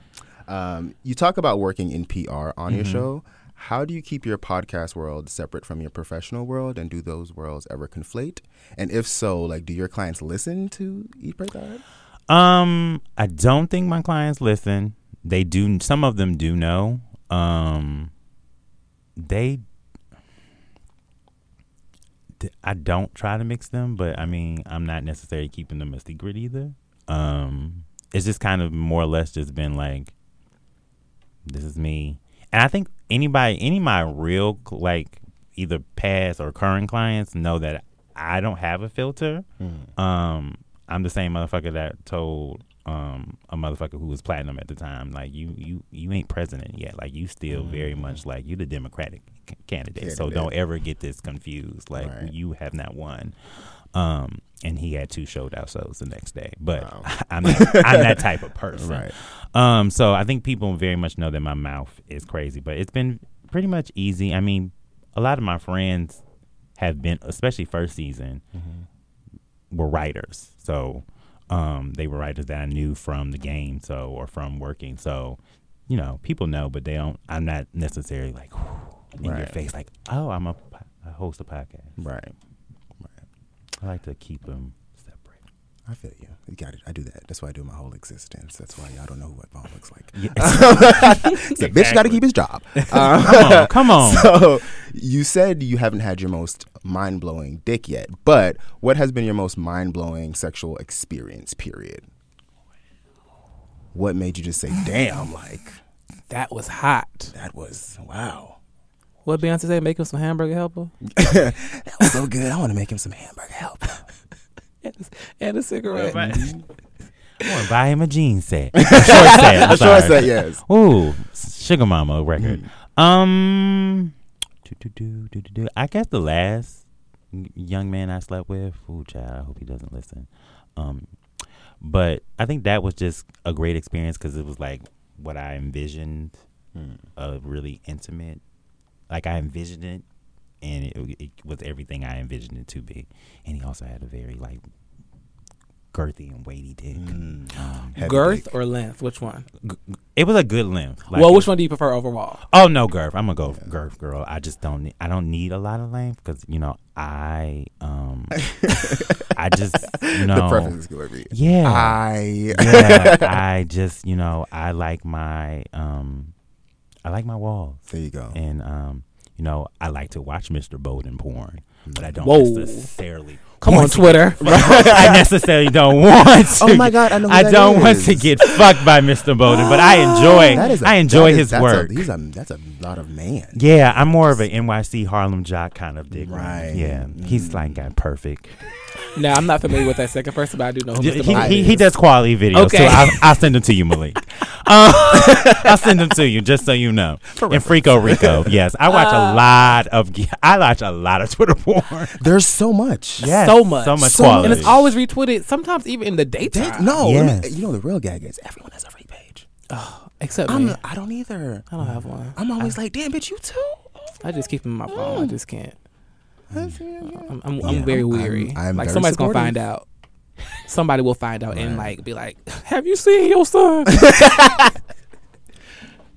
Um, you talk about working in PR on your Mhm. show. How do you keep your podcast world separate from your professional world, and do those worlds ever conflate? And if so, like, do your clients listen to Eat Pray Thot? Um, I don't think my clients listen. They do. Some of them do know. Um, they. I don't try to mix them, but I mean, I'm not necessarily keeping them a secret either. Um, it's just kind of more or less just been like, this is me, and I think anybody, any of my real like either past or current clients know that I don't have a filter. Um, I'm the same motherfucker that told um a motherfucker who was platinum at the time, like you you you ain't president yet. Like you still very much like you the Democratic c- candidate. So don't ever get this confused. Like Right. you have not won. Um, and he had two showed out shows the next day. But Wow. I'm not, I'm that type of person. Right. Um, so I think people very much know that my mouth is crazy, but it's been pretty much easy. I mean, a lot of my friends have been, especially first season, were writers. So um, they were writers that I knew from the game, so or from working. So you know, people know, but they don't. I'm not necessarily like in your face, like, oh, I'm a, host a podcast. Right. I like to keep them separate. I feel you. You got it. I do that. That's why I do my whole existence. That's why y'all don't know what Vaun looks like. Yeah. the bitch got to keep his job. Um, come on, come on. So you said you haven't had your most mind blowing dick yet, but what has been your most mind blowing sexual experience? Period. What made you just say, "Damn"? Like That was hot. that was wow. What Beyonce say? Make him some hamburger helper That was so good. I want to make him some hamburger help. and a, and a cigarette. I want to buy him a jean set. A short set. I'm I'm sure I sorry. said yes. Ooh, Sugar Mama record. Um, do, do, do, do, do, do. I guess the last young man I slept with. Ooh, child. I hope he doesn't listen. Um, but I think that was just a great experience because it was like what I envisioned, a really intimate. Like I envisioned it, and it, it was everything I envisioned it to be. And he also had a very like girthy and weighty dick. Um, Girth dick. or length? Which one? it was a good length. Like, well, it- which one do you prefer overall? Oh no, girth. I'm gonna go girth, girl. I just don't. Need, I don't need a lot of length because you know I um I just you The preference is going to be. yeah I. yeah I just you know I like my um I like my walls There you go. and um you know I like to watch Mr. Bowden porn, but I don't Whoa. necessarily. Come on, Twitter. I necessarily don't want to. Oh my God, I know who I that don't want to get fucked by Mr. Bowden, but I enjoy. That is a- I enjoy that is- his that's work. A, he's a, that's a lot of man. Yeah, I'm more of an NYC Harlem Jock kind of dick. Right. Yeah, he's like got perfect. Now I'm not familiar with that second person, but I do know who He, Mr. he, Bowden he, is. he does quality videos, Okay. so I'll, I'll send them to you, Malik. Um, I'll send them to you just so you know. And Frico Rico, yes, I watch Uh, a lot of. I watch a lot of Twitter porn. There's so much. Yes, So much. so much So- quality. and it's always retweeted. Sometimes even in the They- daytime. no, let me- Yes. you know the real gag is everyone has a free page. Oh, except I'm, me. I don't either. I don't have one. I'm always like, damn, bitch, you too. I just keep them in my phone. I just can't. I'm, I'm, Yeah, I'm very I'm- weary. I'm like very somebody's gonna find out. Somebody will find out and like be like, "Have you seen your son?"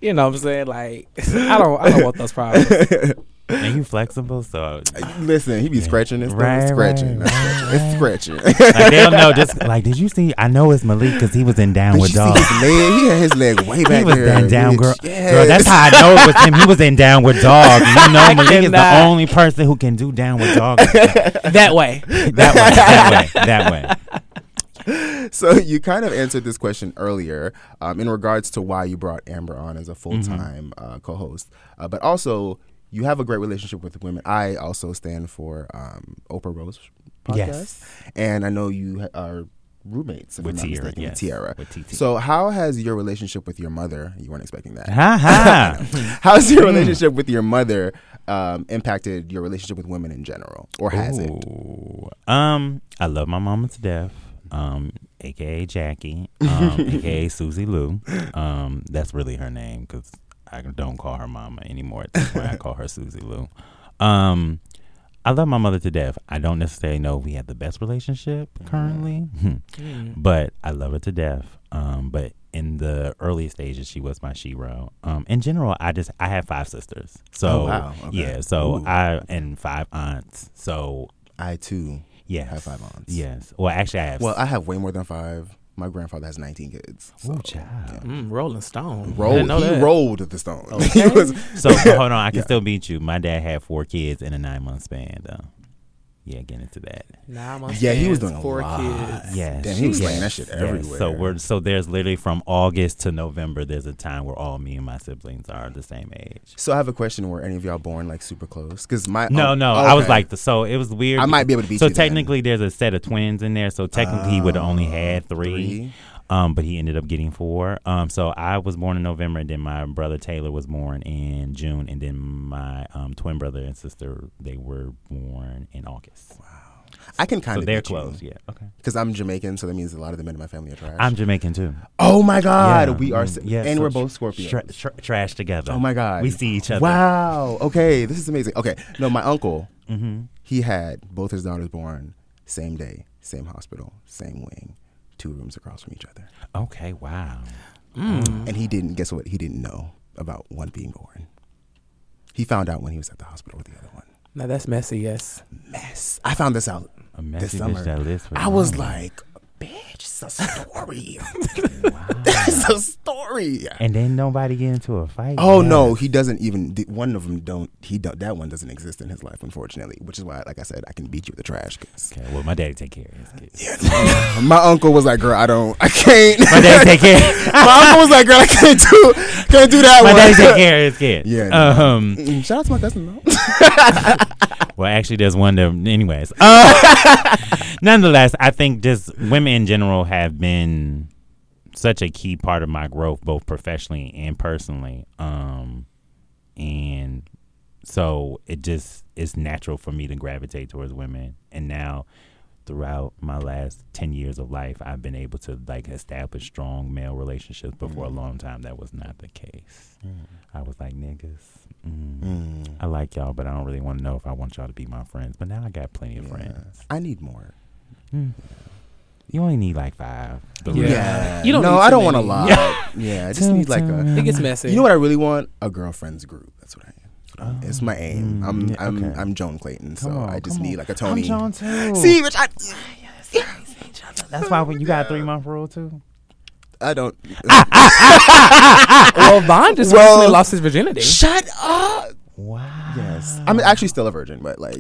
you know what I'm saying? Like, I don't, I don't want those problems. and you flexible, so Listen, he be scratching this Right, right, scratching. right, It's scratching. like they'll know. Just like, did you see? I know it's Malik because he was in Down Did you with see his leg? He had his leg way back He was there. in down, bitch. girl. Yes. Girl, that's how I know it was him. He was in downward dog. You know, Malik is the only person who can do downward dog. that way. that way, that way, that way. so you kind of answered this question earlier um, in regards to why you brought Amber on as a full time uh, co-host, uh, but also you have a great relationship with women. I also stand for um, Oprah Rose podcast, Yes. and I know you are roommates With Tiara, mistaken, yes. with Tiara. With. So how has your relationship with your mother? You weren't expecting that. Ha ha. How's your relationship with your mother um, impacted your relationship with women in general, or has it? Um, I love my mama to death. Um, aka Jackie, um, aka Susie Lou. Um, that's really her name because I don't call her mama anymore. At this point, I call her Susie Lou. Um, I love my mother to death. I don't necessarily know if we have the best relationship currently, but I love her to death. Um, but in the early stages, she was my shero. Um, in general, I just I have five sisters, so Oh, wow. Okay. yeah, so Ooh. I and five aunts. So I too. yes, Have five aunts. Yes. Well, actually, I have. Well, I have way more than five. My grandfather has 19 kids. So, Ooh, child. Mm, Rolling Stone. I didn't Rolled, know he that. rolled the stone. he was, so hold on, I can Yeah. still beat you. My dad had four kids in a nine month span, though. Yeah, get into that. Nine months Yeah, he was spans, doing a four lot. kids. Yes. Damn, he was yes, slaying that shit yes. everywhere. So we're so there's literally from August to November. There's a time where all me and my siblings are the same age. so I have a question: Were any of y'all born like super close? Because my No, oh, no, I was like the so it was weird. I might be able to be. So you then. technically, there's a set of twins in there. So technically, he would have only had uh, three. three. Um, but he ended up getting four. Um, so I was born in November, and then my brother Taylor was born in June, and then my um, twin brother and sister they were born in August. Wow. I can kind So of they're you. close. Yeah. Okay. Because I'm Jamaican, so that means a lot of the men in my family are trash. I'm Jamaican too. oh my god, Yeah, we are, mm, yeah, and so we're both Scorpios. Tra- tra- trash together. oh my god, We see each other. Wow. Okay, this is amazing. Okay, no, my uncle, Mm-hmm. he had both his daughters born same day, same hospital, same wing, two rooms across from each other, Okay. Wow. Um, and he didn't. Guess what? He didn't know about one being born. He found out when he was at the hospital with the other one. Now that's messy. Yes. Mess. I found this out A this summer. that lives I was like, bitch, it's a story. That's a story. and then nobody get into a fight. Oh Yeah. no, he doesn't even. th- One of them don't. He don't. That one doesn't exist in his life, unfortunately. Which is why, like I said, I can beat you with the trash. 'cause- Okay. Well, my daddy take care of his kids. Yeah. my uncle was like, "Girl, I don't. I can't." My daddy take care. my uncle was like, "Girl, I can't do. Can't do that my one." daddy take care of his kids. Yeah, no. Um. Shout out to my cousin though. Well, actually, there's one that, anyways. Uh, nonetheless, I think just women in general have been such a key part of my growth, both professionally and personally. Um, and so it just it's natural for me to gravitate towards women. And now, throughout my last ten years of life, I've been able to like establish strong male relationships. But for a long time, that was not the case. I was like niggas. Mm. I like y'all, but I don't really want to know if I want y'all to be my friends. But now I got plenty of friends. I need more. You only need like five. The Yeah. You don't no, need I don't want a many. lot. Yeah, I just need like a. It gets messy. You know what I really want? A girlfriends group. That's what I am. it's my aim. Mm, I'm yeah, I'm okay. I'm Joan Clayton, so Come on, I just come need like a Toni. I'm John too. See, which I, that's why when you got a three month rule too. I don't. well, Vaun just Well- recently lost his virginity. Shut up. Wow. Yes, I'm actually still a virgin, but like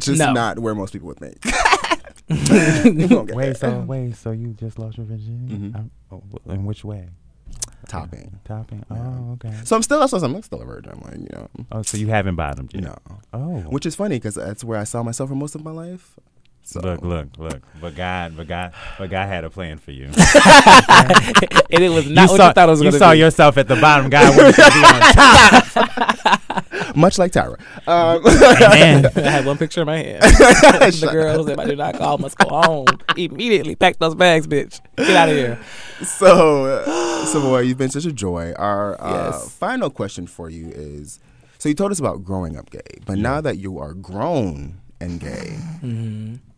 just no. not where most people would think. We won't get Wait, so wait, so you just lost your virginity? Mhm. Um, oh, in which way? topping. Topping. Yeah. Oh, okay. So I'm still that's what I'm I'm still a virgin. I'm like you know, Oh, so you haven't bottomed yet? no. Oh. Which is funny because that's where I saw myself for most of my life. So Look, look, look. But God, but God, but God had a plan for you. and it was not what saw, you thought it was you going to saw be. yourself at the bottom. God wanted you to be on top. much like Tyra. Um, Man. I had one picture in my hand. the girls that I do not call must go home immediately. Pack those bags, bitch. Get out of here. so, uh, Savoy, you've been such a joy. Our uh, Yes. final question for you is: so you told us about growing up gay, but now that you are grown and gay,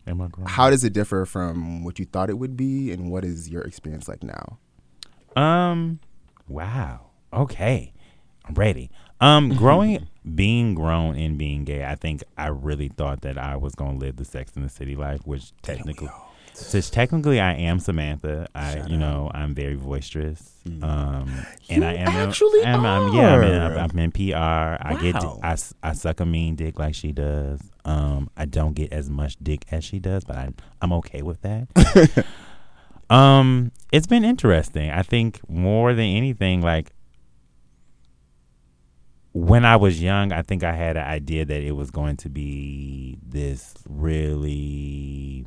Am I how does it differ from what you thought it would be, and what is your experience like now? Um. Wow. Okay. I'm ready. Um. Growing, being grown and being gay, I think I really thought that I was gonna live the Sex in the City life, which technically, since technically I am Samantha. I, you know, I'm very boisterous. Um, and You I am actually I'm, I'm- yeah, I'm in. I'm in PR. I get, Wow. I, I suck a mean dick like she does. Um, I don't get as much dick as she does, but I, I'm okay with that. Um, it's been interesting. I think more than anything, like when I was young, I think I had an idea that it was going to be this really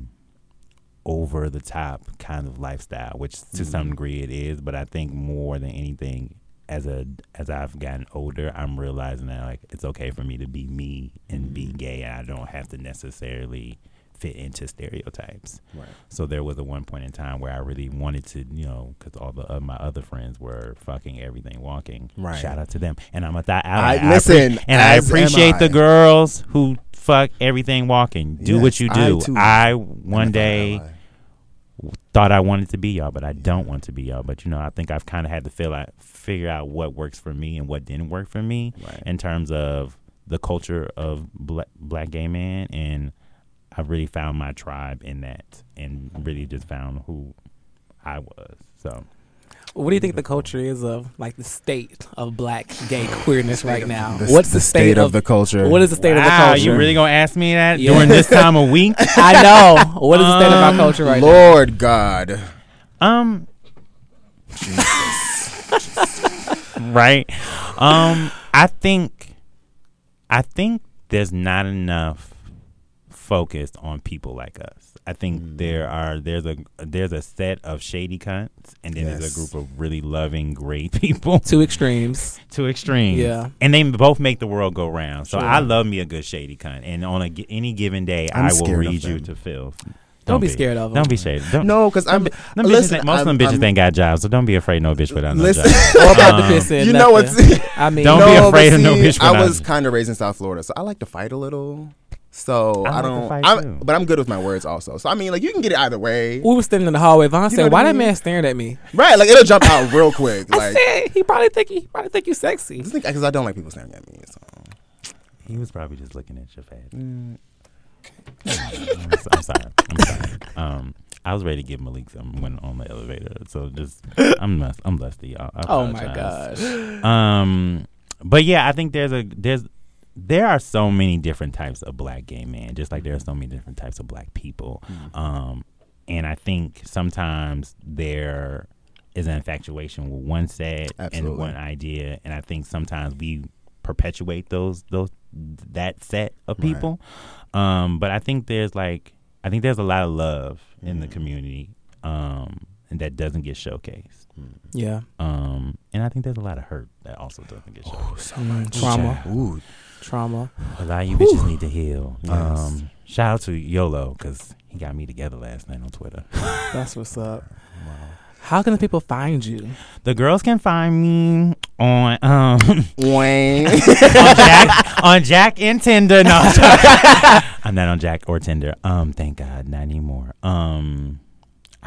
over the top kind of lifestyle, which to some mm-hmm. degree it is. But I think more than anything, as a as I've gotten older, I'm realizing that like it's okay for me to be me and be mm-hmm. gay, and I don't have to necessarily fit into stereotypes. Right. So there was a one point in time where I really wanted to, you know, because all the of my other friends were fucking everything walking. Right. Shout out to them, and I'm a th- I- I, listen, appre- and I appreciate the girls who fuck everything walking. Do Yes, what you I do. too. I, I one day. Thought I wanted to be y'all, but I don't want to be y'all. But you know, I think I've kind of had to feel out, figure out what works for me and what didn't work for me Right. in terms of the culture of black, black gay man, and I've really found my tribe in that, and really just found who I was. So What do you think the culture is of like the state of black gay queerness right now? The- What's the, state, of, the culture? What is the state of the Wow, culture? you really gonna ask me that Yeah. during this time of week? I know. What is the state of our Um, culture right now? Lord God. Um, right. Um, I think, I think there's not enough focus on people like us. I think Mm. there are there's a there's a set of shady cunts, and then there's a group of really loving, great people. Two extremes. Two extremes. Yeah. and they both make the world go round. So Sure. I love me a good shady cunt, and on a, any given day, I'm I will read you to filth. Don't be scared of them. Don't be shady. Don't, No, because I'm. them bitches listen, ain't- most of them bitches I'm- ain't got jobs, so don't be afraid no bitch without no Listen, job. Or about Um, to piss in. you know nothing. what's. I mean, Don't be afraid but of no see, bitch I was kind of raised in South Florida, so I like to fight a little. So I I, don't. fight I'm, but I'm good with my words also. So I mean, like you can get it either way, we were standing in the hallway. Vaun know said, "Why I that man staring at me?" right? Like it'll jump out real quick. I Like said, "He probably think he probably think you sexy." because I don't like people staring at me. So. He was probably just looking at your face. Mm. I'm, I'm sorry. I'm sorry. Um, I was ready to give Malik some when on the elevator, so just I'm less, I'm lusty. I, I Oh my apologize. gosh. Um, but yeah, I think there's a there's there are so many different types of black gay men, just like there are so many different types of black people. Um, and I think sometimes there is an infatuation with one set and one idea, and I think sometimes we perpetuate those those that set of Right. people. Um, but I think there's like I think there's a lot of love in the community, um, and that doesn't get showcased. Yeah. Um, and I think there's a lot of hurt that also doesn't get showcased. Mm, trauma. Ooh, Trauma. A lot of you bitches need to heal. Yes. Um, shout out to YOLO because he got me together last night on Twitter. That's what's up. How can the people find you? The girls can find me on um Wayne. on Jack on Jack and Tinder. No, I'm sorry. I'm not on Jack or Tinder. Um, thank God, not anymore. Um,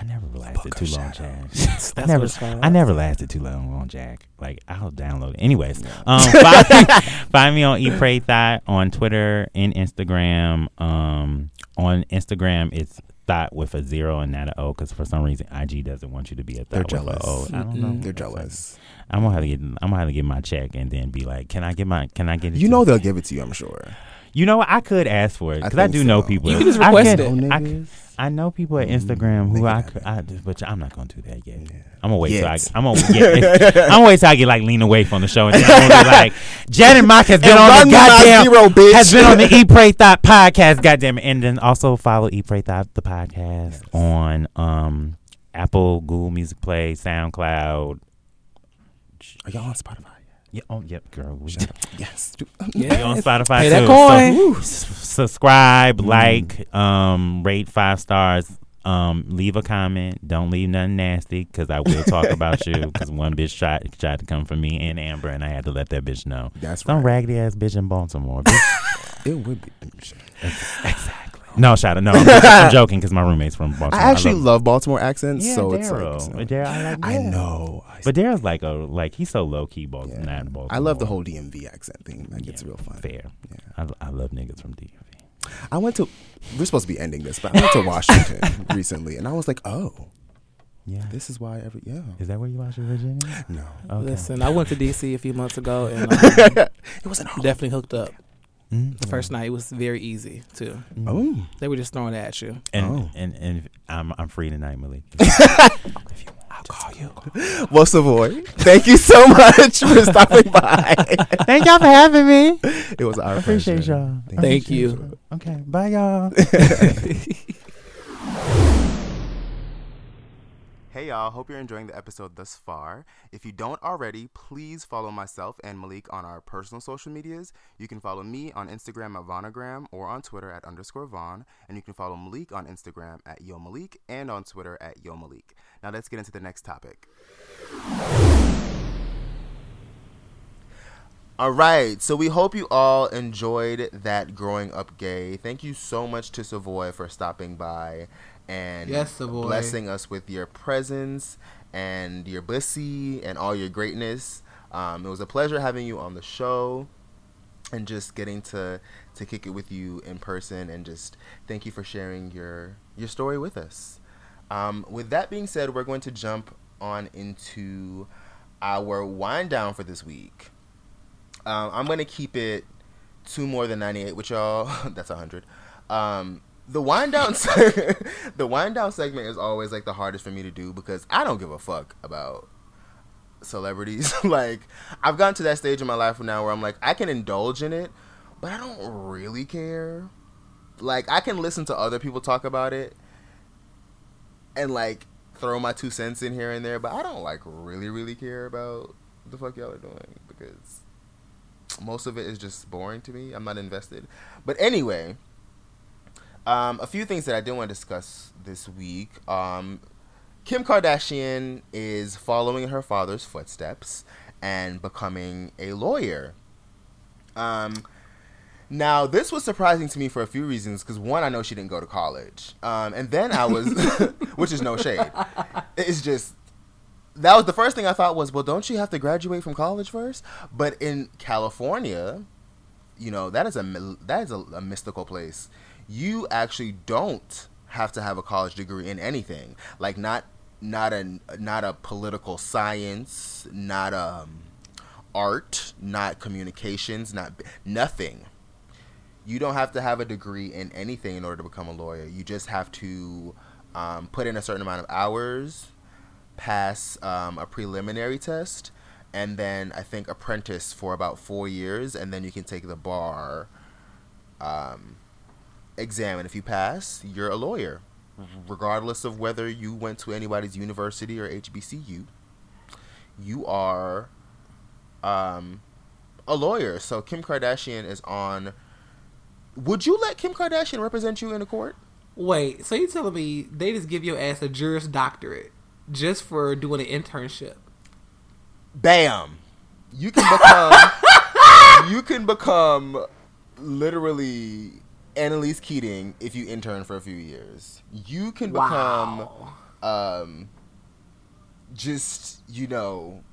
I never lasted too long, Jack. That's I never, what. I never lasted too long on Jack. Like I'll download it. Anyways, um, find, find me on E Pray Thought on Twitter and Instagram. Um, on Instagram, it's thought with a zero and not an O because for some reason IG doesn't want you to be a They're thought with a O. jealous. I don't know. They're jealous. I'm gonna have to get. I'm gonna have to get my check and then be like, can I get my? Can I get it? You know they'll give it to you. I'm sure. You know what? I could ask for it because I, think do know people. You can just I request can- it. I, niggas. I know people at Instagram who I could, I, but I'm not gonna do that yet. Yeah. I'm gonna wait till I. Yet. I'm gonna. Yeah, I'm gonna wait till I get like lean away from the show and then I'm gonna be like, Janet Mock has been And on the goddamn zero, bitch. has been on the E Pray Thought podcast. Goddamn it! And then also follow E Pray Thought the podcast on um Apple, Google Music Play, SoundCloud. Are y'all on Spotify? Yeah, oh yep, girl. We. Yes. Do- we on. Spotify Pay too. that So, coin. s- subscribe, Mm. like, um, rate five stars. Um, leave a comment. Don't leave nothing nasty because I will talk about you. Because one bitch tried tried to come for me and Amber, and I had to let that bitch know. That's Some right. raggedy ass bitch in Baltimore. bitch. It would be. exactly. No, shout out. No, I'm, I'm joking because my roommate's from Baltimore. I actually love, love Baltimore accents, yeah, so it's Daryl. like. so- Daryl, I, like, I know. I, But Daryl's like a like he's so low key, Bal- yeah. not Baltimore. I love the whole DMV accent thing. Like it's Yeah, real fun. fair. Yeah. I, I love niggas from DMV. I went to. We're supposed to be ending this, but I went to Washington recently, and I was like, oh, Yeah. this is why every yeah. Is that where you lost your virginity? No, Okay. Listen, I went to DC a few months ago and um, it wasn't. definitely hooked up. Mm. The first night it was very easy too. Mm. Oh, They were just throwing it at you. And Oh. and and I'm I'm free tonight, Malik. if you want, I'll call you. Well, Savoy, thank you so much for stopping by. Thank y'all for having me. It was our Appreciate pleasure. y'all. Thank you. Okay, bye y'all. Hey y'all, hope you're enjoying the episode thus far. If you don't already, please follow myself and Malik on our personal social medias. You can follow me on Instagram at Vaunagram or on Twitter at underscore Vaun, and you can follow Malik on Instagram at Yo Malik and on Twitter at Yo Malik. Now let's get into the next topic. All right, so we hope you all enjoyed that growing up gay. Thank you so much to Savoy for stopping by and Yes, blessing us with your presence and your bussy and all your greatness. Um, it was a pleasure having you on the show and just getting to to kick it with you in person and just thank you for sharing your your story with us. Um, with that being said, we're going to jump on into our wind down for this week. Um, I'm gonna keep it two more than 98 which y'all. That's 100. Um, the wind down, se- the wind down segment is always like the hardest for me to do because I don't give a fuck about celebrities. like I've gotten to that stage in my life now where I'm like I can indulge in it, but I don't really care. Like I can listen to other people talk about it and like throw my two cents in here and there, but I don't like really really care about the fuck y'all are doing because most of it is just boring to me. I'm not invested. But anyway, um, a few things that I did want to discuss this week. Um, Kim Kardashian is following her father's footsteps and becoming a lawyer. Um, now, this was surprising to me for a few reasons. Because one, I know she didn't go to college, um, and then I was, which is no shade. It's just that was the first thing I thought was, well, don't you have to graduate from college first? But in California, you know that is a that is a, a mystical place. You actually don't have to have a college degree in anything, like not not a not a political science, not um art, not communications, not nothing. You don't have to have a degree in anything in order to become a lawyer. You just have to um, put in a certain amount of hours, pass um, a preliminary test, and then I think apprentice for about four years, and then you can take the bar um, exam. And if you pass, you're a lawyer, regardless of whether you went to anybody's university or HBCU. You are um, a lawyer. So Kim Kardashian is on. Would you let Kim Kardashian represent you in a court? Wait, so you telling me they just give your ass a Juris Doctorate just for doing an internship? Bam! You can become. you can become literally Annalise Keating if you intern for a few years. You can become. Wow. Um, just you know.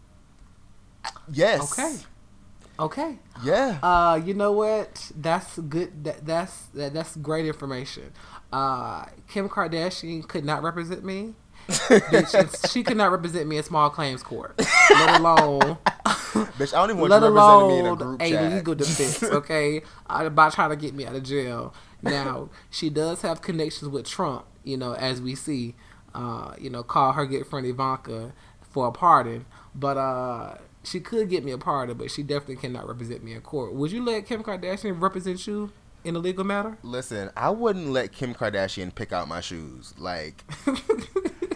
Yes. Okay. Okay. Yeah. Uh, you know what? That's good. That, that's that, that's great information. Uh, Kim Kardashian could not represent me. Bitch, she could not represent me in small claims court, let alone Bitch, I don't even want let you representing me in a group a chat. legal defense. Okay, uh, about trying to get me out of jail. Now she does have connections with Trump. You know, as we see, uh, you know, call her good friend Ivanka for a pardon, but uh, she could get me a pardon, but she definitely cannot represent me in court. Would you let Kim Kardashian represent you in a legal matter? Listen, I wouldn't let Kim Kardashian pick out my shoes. Like,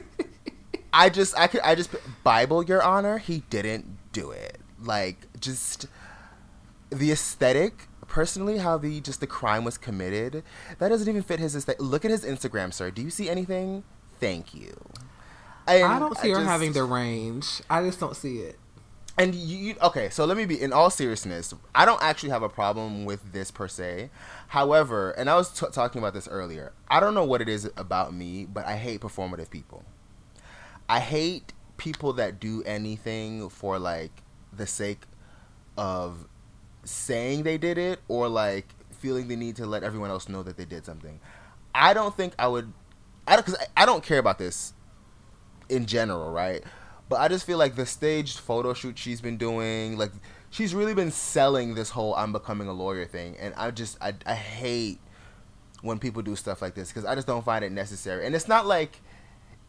I just, I could, I just, Bible, Your Honor, he didn't do it. Like, just the aesthetic. Personally, how the just the crime was committed, that doesn't even fit his aesthetic. Look at his Instagram, sir. Do you see anything? Thank you. And I don't see her just- having the range. I just don't see it. And you, you okay? So let me be in all seriousness. I don't actually have a problem with this per se. However, and I was t- talking about this earlier. I don't know what it is about me, but I hate performative people. I hate people that do anything for like the sake of saying they did it or like feeling the need to let everyone else know that they did something. I don't think I would. I don't because I, I don't care about this in general, right? But I just feel like the staged photo shoot she's been doing, like she's really been selling this whole "I'm becoming a lawyer" thing, and I just I, I hate when people do stuff like this because I just don't find it necessary. And it's not like,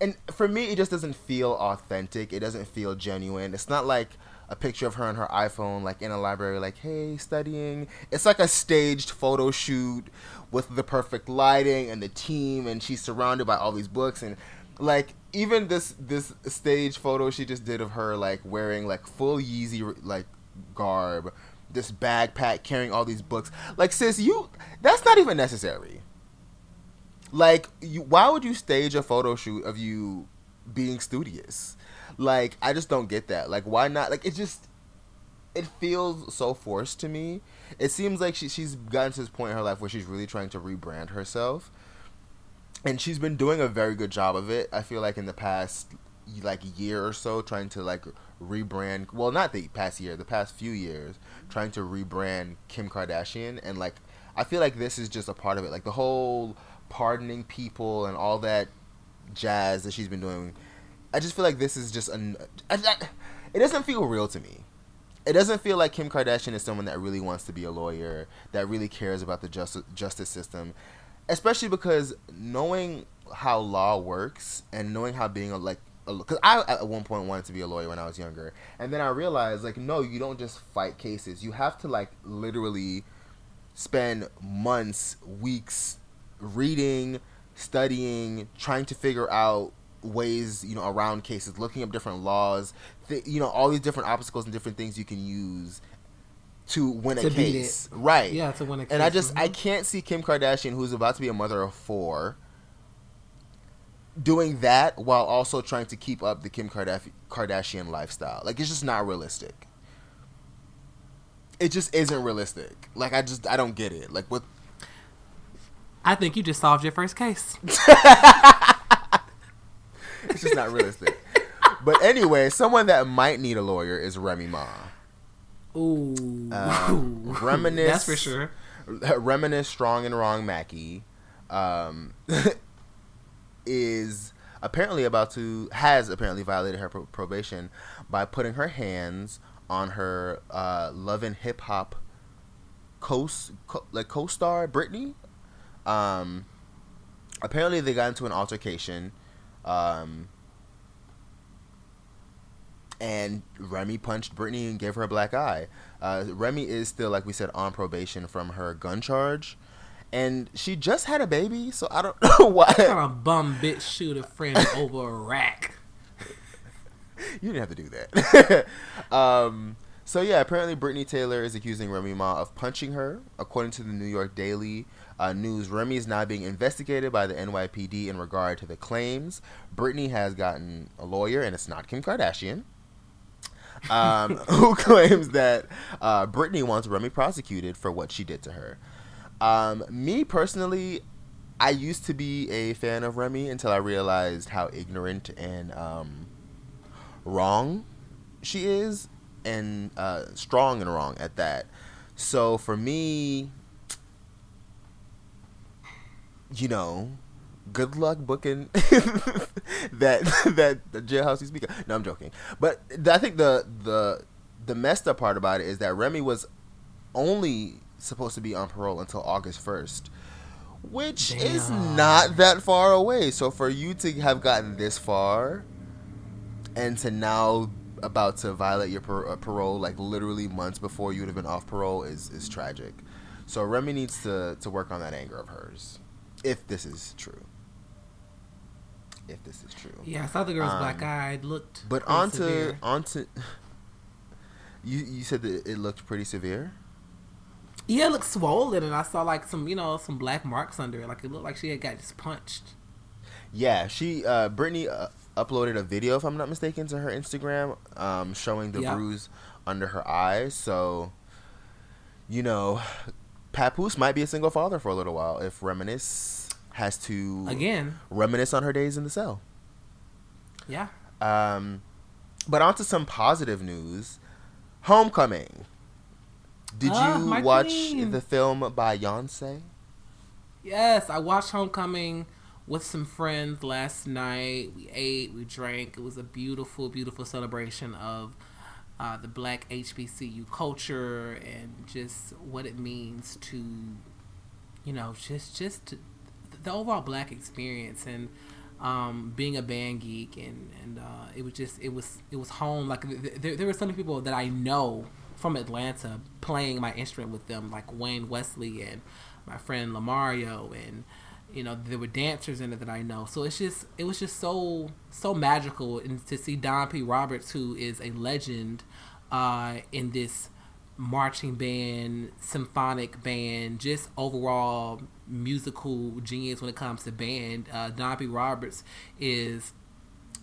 and for me, it just doesn't feel authentic. It doesn't feel genuine. It's not like a picture of her on her iPhone, like in a library, like, hey, studying. It's like a staged photo shoot with the perfect lighting and the team, and she's surrounded by all these books. And like, even this this stage photo she just did of her, like, wearing like full Yeezy, like, garb, this backpack carrying all these books. Like, sis, you, that's not even necessary. Like, you, why would you stage a photo shoot of you being studious? Like, I just don't get that. Like, why not? Like, it just, it feels so forced to me. It seems like she, she's gotten to this point in her life where she's really trying to rebrand herself. And she's been doing a very good job of it. I feel like in the past, like, year or so, trying to, like, rebrand. Well, not the past year, the past few years, trying to rebrand Kim Kardashian. And, like, I feel like this is just a part of it. Like, the whole pardoning people and all that jazz that she's been doing. I just feel like this is just an. I, I, it doesn't feel real to me. It doesn't feel like Kim Kardashian is someone that really wants to be a lawyer, that really cares about the justice justice system, especially because knowing how law works and knowing how being a like because I at one point wanted to be a lawyer when I was younger, and then I realized like no, you don't just fight cases. You have to like literally spend months, weeks reading, studying, trying to figure out ways you know around cases, looking up different laws, th- you know all these different obstacles and different things you can use to win To a case, right? Yeah, to win a case. And I just I mhm. can't see Kim Kardashian, who's about to be a mother of four, doing that while also trying to keep up the Kim Kardashian Kardashian lifestyle. Like it's just not realistic. It just isn't realistic. Like I just I don't get it. Like with I think you just solved your first case. it's just not realistic. But anyway, someone that might need a lawyer is Remy Ma. Ooh, Uh, reminisce. That's for sure. Reminisce Strong and Wrong Mackie um, is apparently about to has apparently violated her pro- probation by putting her hands on her uh, Love and Hip Hop co co- like co-star Brittany. Um, apparently they got into an altercation. Um, and Remy punched Brittany and gave her a black eye. Uh, Remy is still, like we said, on probation from her gun charge, and she just had a baby, so I don't know why. What kind of bum bitch shoot a friend over a rack? you didn't have to do that. um, so yeah, apparently Brittany Taylor is accusing Remy Ma of punching her. According to the New York Daily uh, News, Remy is now being investigated by the NYPD in regard to the claims. Brittany has gotten a lawyer, and it's not Kim Kardashian. um, who claims that uh, Brittany wants Remy prosecuted for what she did to her. Um, me personally, I used to be a fan of Remy until I realized how ignorant and um, wrong she is, and uh, strong and wrong at that. So for me, you know, good luck booking that that the jailhouse you speak of. No, I'm joking. But th- I think the the the messed up part about it is that Remy was only supposed to be on parole until August 1st, which is not that far away. So for you to have gotten this far and to now about to violate your par- uh, parole like literally months before you would have been off parole is is tragic. So Remy needs to to work on that anger of hers, if this is true. If this is true. Yeah, I saw the girl's Um, black eyed looked. But onto on to severe. on to. You you said that it looked pretty severe. yeah, it looked swollen, and I saw like some you know some black marks under it. Like it looked like she had got just punched. Yeah, she uh Brittany uh, uploaded a video if I'm not mistaken to her Instagram um showing the Yeah. bruise under her eyes. So you know, Papoose might be a single father for a little while if Reminisce has to Again, reminisce on her days in the cell. yeah. Um but on to some positive news. Homecoming. Did Ah, you watch queen. the film by Beyonce? Yes, I watched Homecoming with some friends last night. We ate, we drank. It was a beautiful, beautiful celebration of uh, the black HBCU culture and just what it means to you know, just just the overall black experience and um, being a band geek and and uh, it was just it was it was home. Like th- there, there were so many people that I know from Atlanta playing my instrument with them, like Wayne Wesley and my friend Lamario and you know there were dancers in it that I know. So it's just it was just so so magical and to see Don P. Roberts, who is a legend uh, in this marching band, symphonic band, just overall musical genius when it comes to band. Uh, Don. Roberts is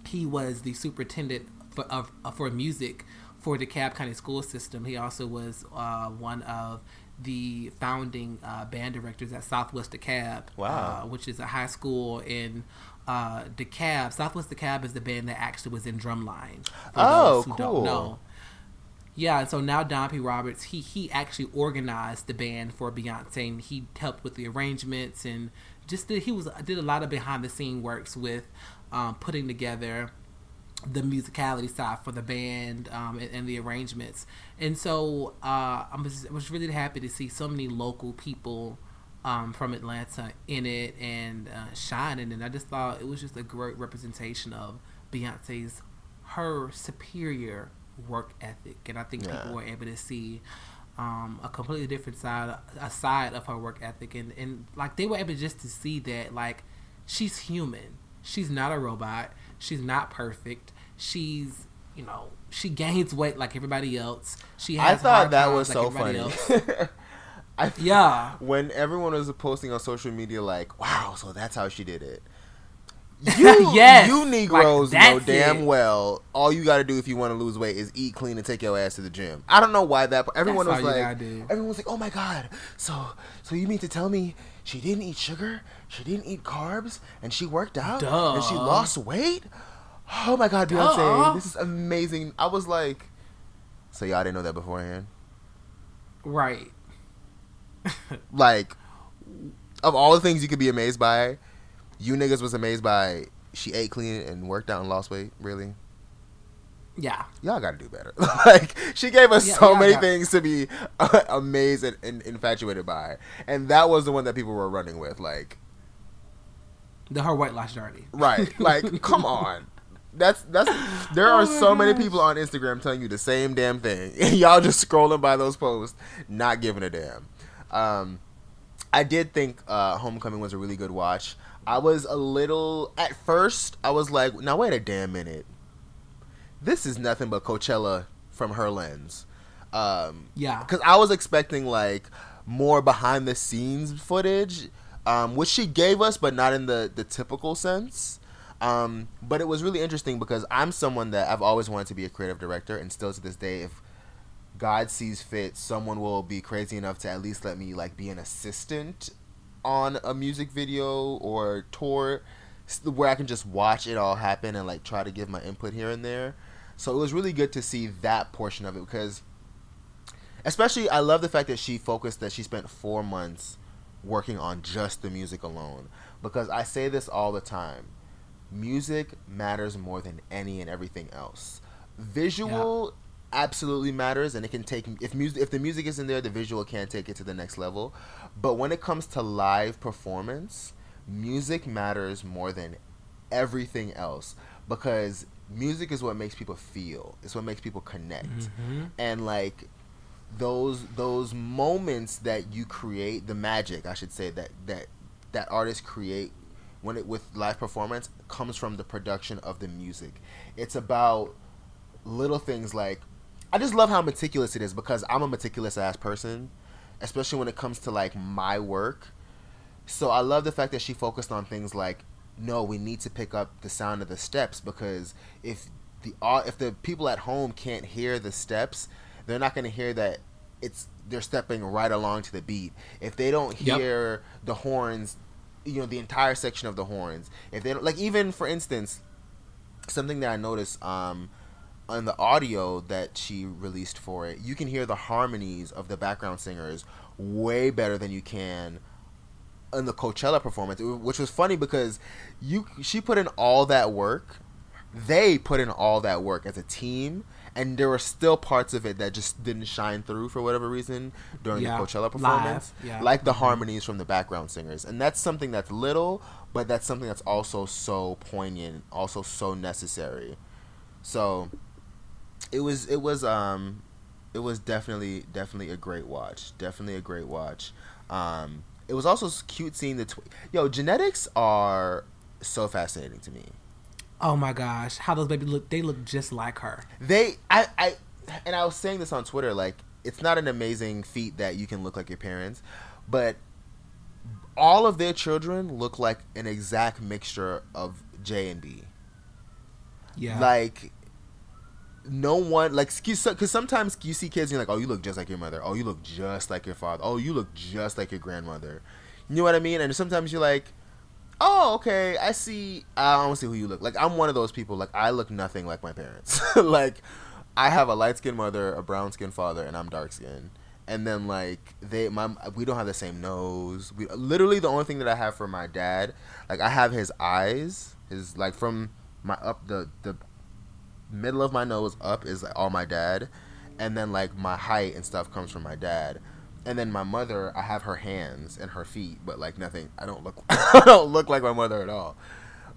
he was the superintendent for of, for music for the DeKalb County school system. He also was uh, one of the founding uh, band directors at Southwest DeKalb, Wow. uh, which is a high school in uh, DeKalb. Southwest DeKalb is the band that actually was in Drumline. Oh, cool. Yeah, and so now Don P. Roberts, he he actually organized the band for Beyonce, and he helped with the arrangements and just did, he was did a lot of behind the scene works with um, putting together the musicality side for the band um, and, and the arrangements. And so uh, I was was really happy to see so many local people um, from Atlanta in it and uh, shining. And I just thought it was just a great representation of Beyonce's her superior work ethic. And I think Yeah. people were able to see. Um, a completely different side, a side of her work ethic, and, and like they were able just to see that like she's human. She's not a robot. She's not perfect. She's, you know, she gains weight like everybody else. She I thought that was like so funny. I Yeah. when everyone was posting on social media like, "Wow, so that's how she did it." You, Yes, you like, Negroes know damn it. well all you got to do if you want to lose weight is eat clean and take your ass to the gym. I don't know why that. Everyone That's was like, everyone was like, "Oh my god, so so you mean to tell me she didn't eat sugar, she didn't eat carbs, and she worked out and she lost weight?" Oh my god, Beyonce, Duh. this is amazing. I was like, so y'all didn't know that beforehand. Right. like of all the things you could be amazed by, you niggas was amazed by she ate clean and worked out and lost weight. Really, Yeah. y'all got to do better. like she gave us Yeah, so many got- things to be uh, amazed and, and infatuated by, and that was the one that people were running with. Like, The her weight loss journey. right? Like, come on. That's that's. There Oh are my so many people on Instagram telling you the same damn thing, and y'all just scrolling by those posts, not giving a damn. Um, I did think uh, Homecoming was a really good watch. I was a little at first. I was like, now wait a damn minute. This is nothing but Coachella from her lens. Um, Yeah. because I was expecting like more behind the scenes footage, um, which she gave us, but not in the the typical sense. Um, but it was really interesting because I'm someone that I've always wanted to be a creative director, and still to this day, if God sees fit, someone will be crazy enough to at least let me like be an assistant on a music video or tour where I can just watch it all happen and like try to give my input here and there. So it was really good to see that portion of it because especially I love the fact that she focused that she spent 4 months working on just the music alone because I say this all the time. Music matters more than any and everything else. Visual absolutely matters and it can take if music if the music isn't there the visual can't take it to the next level. But when it comes to live performance music matters more than everything else because music is what makes people feel it's what makes people connect. Mm-hmm. and like those those moments that you create the magic i should say that that that artists create when it with live performance comes from the production of the music. It's about little things like I just love how meticulous it is because I'm a meticulous ass person, especially when it comes to like my work. So I love the fact that she focused on things like no, we need to pick up the sound of the steps because if the if the people at home can't hear the steps, they're not going to hear that it's they're stepping right along to the beat. If they don't Yep. hear the horns, you know, the entire section of the horns. If they don't like even for instance, something that I noticed um on the audio that she released for it, you can hear the harmonies of the background singers way better than you can in the Coachella performance, which was funny because you she put in all that work. They put in all that work as a team, and there were still parts of it that just didn't shine through for whatever reason during Yeah. the Coachella performance, yeah. like the mm-hmm. harmonies from the background singers, and that's something that's little, but that's something that's also so poignant, also so necessary. So it was it was um it was definitely definitely a great watch. Definitely a great watch. Um it was also cute seeing the tw- yo genetics are so fascinating to me. Oh my gosh, how those babies look! They look just like her. They I I and I was saying this on Twitter like it's not an amazing feat that you can look like your parents, but all of their children look like an exact mixture of J and B. Yeah, Like no one like because sometimes you see kids and you're like, oh, you look just like your mother. Oh, you look just like your father. Oh, you look just like your grandmother. You know what I mean? And sometimes you're like, oh, okay, I see. I don't see who you look like. I'm one of those people. Like I look nothing like my parents. like I have a light skinned mother, a brown skinned father, and I'm dark skinned. And then like they, my we don't have the same nose. We literally the only thing that I have for my dad, like I have his eyes, his like from my up the the middle of my nose up is like, all my dad, and then like my height and stuff comes from my dad, and then my mother I have her hands and her feet, but like nothing. I don't look I don't look like my mother at all.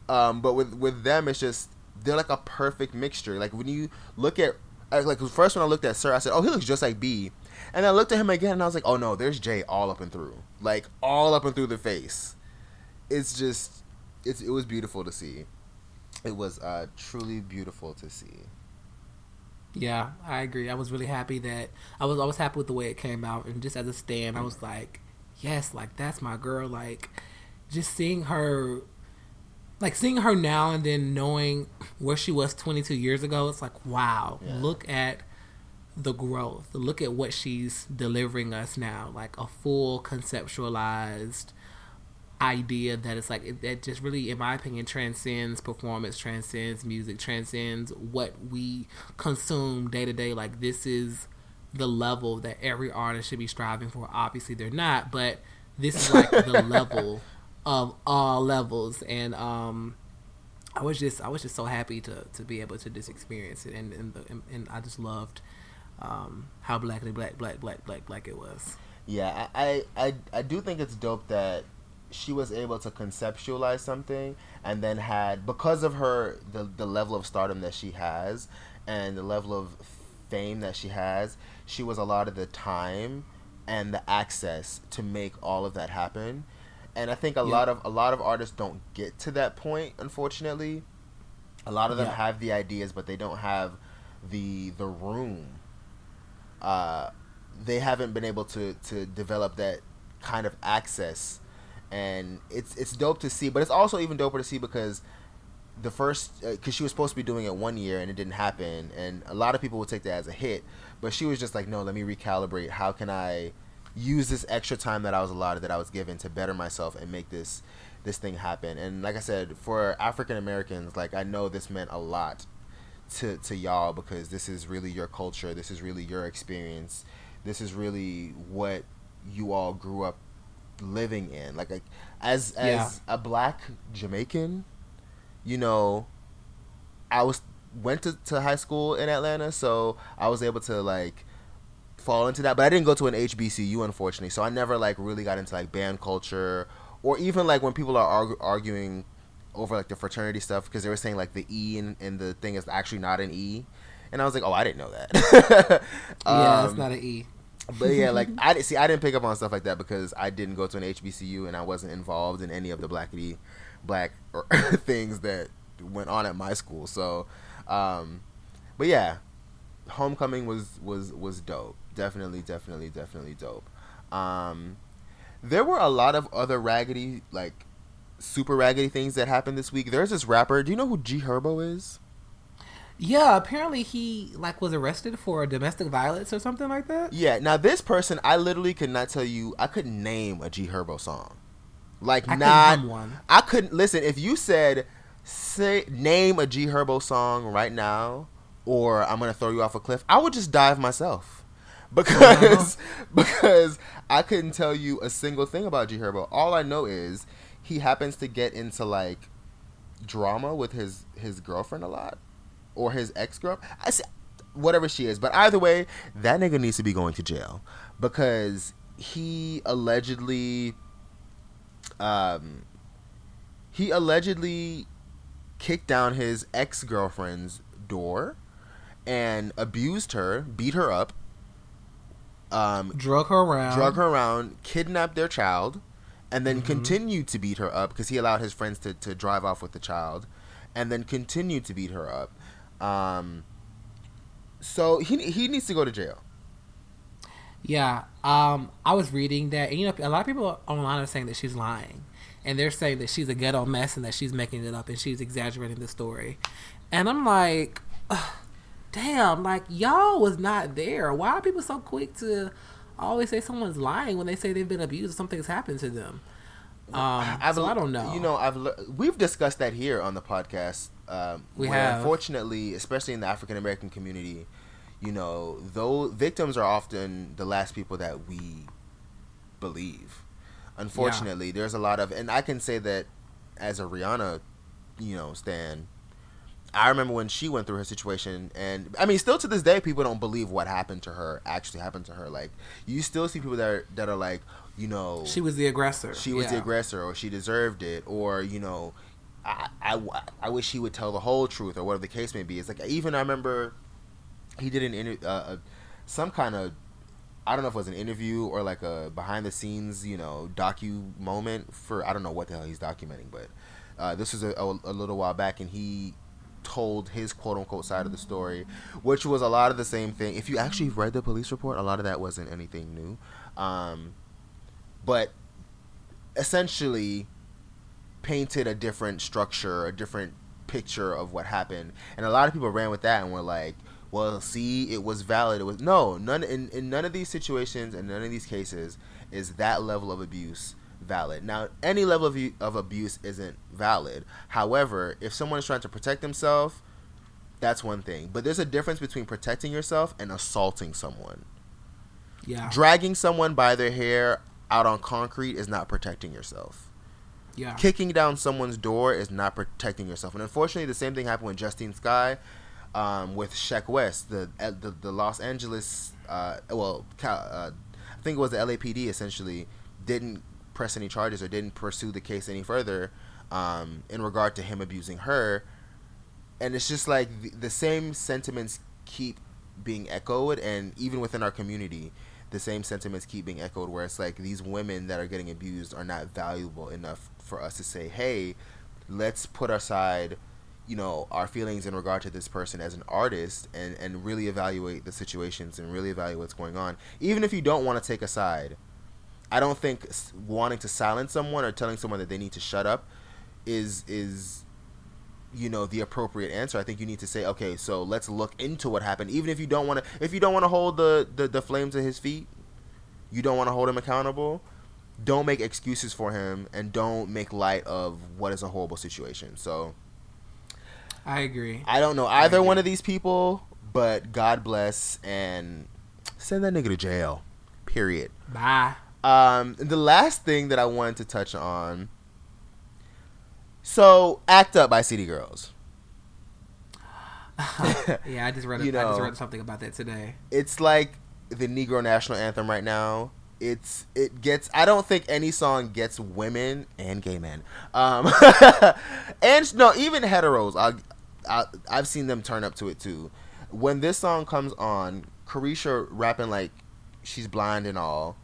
Um, but with with them, it's just they're like a perfect mixture. Like when you look at like first when I looked at Sir, I said, "Oh, he looks just like B," and I looked at him again, and I was like, "Oh no, there's J all up and through, like all up and through the face." It's just it's it was beautiful to see. It was uh, truly beautiful to see. yeah, I agree. I was really happy that I was. always happy with the way it came out, and just as a stand, I was like, yes, like that's my girl. Like, just seeing her, like seeing her now, and then knowing where she was 22 years ago. It's like, wow, Yeah. look at the growth. Look at what she's delivering us now. Like a full conceptualized idea that it's like it, that just really in my opinion transcends performance transcends music transcends what we consume day to day. Like this is the level that every artist should be striving for. Obviously they're not but this is like the level of all levels. And um I was just I was just so happy to to be able to just experience it and and, the, and, and I just loved um how blackly black black black black black it was. Yeah, I, I, I do think it's dope that she was able to conceptualize something and then had because of her the the level of stardom that she has and the level of fame that she has, she was allotted the time and the access to make all of that happen. And I think a Yeah. lot of a lot of artists don't get to that point, unfortunately. A lot of them Yeah. have the ideas, but they don't have the the room uh, they haven't been able to to develop that kind of access, and it's it's dope to see. But it's also even doper to see because the first uh, because she was supposed to be doing it one year and it didn't happen, and a lot of people would take that as a hit. But she was just like, no, let me recalibrate. How can I use this extra time that I was allotted, that I was given, to better myself and make this this thing happen? And like I said, for African Americans, like I know this meant a lot to to y'all because this is really your culture. This is really your experience. This is really what you all grew up living in. Like, like as as Yeah. a black Jamaican, you know, I was went to, to high school in Atlanta, so I was able to like fall into that. But I didn't go to an HBCU, unfortunately, so I never like really got into like band culture or even like when people are argu- arguing over like the fraternity stuff because they were saying like the E in, in the thing is actually not an E, and I was like, oh, I didn't know that. yeah it's Um, not an E but yeah, like I didn't see, I didn't pick up on stuff like that because I didn't go to an HBCU and I wasn't involved in any of the blackity black or things that went on at my school. So, um, but yeah, homecoming was was was dope. Definitely, definitely, definitely dope. Um, there were a lot of other raggedy like super raggedy things that happened this week. There's this rapper. Do you know who G Herbo is? Yeah, apparently he like was arrested for domestic violence or something like that. Yeah. Now this person, I literally could not tell you. I couldn't name a G Herbo song. Like I couldn't one. I couldn't listen. If you said, say name a G Herbo song right now, or I'm gonna throw you off a cliff, I would just dive myself. Because uh-huh. because I couldn't tell you a single thing about G Herbo. All I know is he happens to get into like drama with his his girlfriend a lot or his ex girl. I see, whatever she is. But either way, that nigga needs to be going to jail because he allegedly, um, he allegedly kicked down his ex girlfriend's door and abused her, beat her up, um, Drug her around. drug her around, kidnapped their child, and then Mm-hmm. continued to beat her up because he allowed his friends to, to drive off with the child, and then continued to beat her up. Um, so he he needs to go to jail. Yeah, um, I was reading that, and you know, a lot of people online are saying that she's lying, and they're saying that she's a ghetto mess and that she's making it up and she's exaggerating the story. And I'm like, damn, like y'all was not there. Why are people so quick to always say someone's lying when they say they've been abused or something's happened to them? Um, so I don't know. You know, I've we've discussed that here on the podcast. Um, We have. unfortunately, especially in the African American community, you know, though victims are often the last people that we believe. Unfortunately, there's a lot of, and I can say that as a Rihanna, you know, stan. I remember when she went through her situation, and I mean, still to this day, people don't believe what happened to her actually happened to her. Like, you still see people that are, that are like, you know, she was the aggressor. she was the aggressor or she deserved it or you know I, I, I wish he would tell the whole truth or whatever the case may be. It's like even i remember he did an inter- uh, uh, some kind of i don't know if it was an interview or like a behind the scenes you know docu moment for i don't know what the hell he's documenting but uh, this was a, a, a little while back and he told his quote unquote side of the story which was a lot of the same thing. If you actually read the police report a lot of that wasn't anything new. Um, but essentially painted a different structure, a different picture of what happened, and a lot of people ran with that and were like, "Well, see, it was valid. It was no none in, in none of these situations and none of these cases is that level of abuse valid. Now, any level of, of abuse isn't valid. However, if someone is trying to protect themselves, that's one thing. But there's a difference between protecting yourself and assaulting someone. Yeah, Dragging someone by their hair out on concrete is not protecting yourself. Yeah. Kicking down someone's door is not protecting yourself. And unfortunately, the same thing happened with Justine Skye, um, with Sheck Wes, the uh, the, the Los Angeles, uh, well, uh, I think it was the LAPD essentially didn't press any charges or didn't pursue the case any further um, in regard to him abusing her. And it's just like the, the same sentiments keep being echoed, and even within our community, the same sentiments keep being echoed. Where it's like these women that are getting abused are not valuable enough for us to say, "Hey, let's put aside, you know, our feelings in regard to this person as an artist, and and really evaluate the situations and really evaluate what's going on, even if you don't want to take a side." I don't think wanting to silence someone or telling someone that they need to shut up is is you know the appropriate answer. I think you need to say, okay, so let's look into what happened. Even if you don't want to, if you don't want to hold the, the the flames at his feet, you don't want to hold him accountable. Don't make excuses for him, and don't make light of what is a horrible situation. So I agree. I don't know either one of these people, but God bless and send that nigga to jail. Period. Bye. Um, the last thing that I wanted to touch on. So, "Act Up" by City Girls. Yeah, I just read. A, You I just know. read something about that today. It's like the Negro national anthem right now. It's it gets. I don't think any song gets women and gay men, um, and no, even heteros. I, I I've seen them turn up to it too. When this song comes on, Caresha rapping like she's blind and all.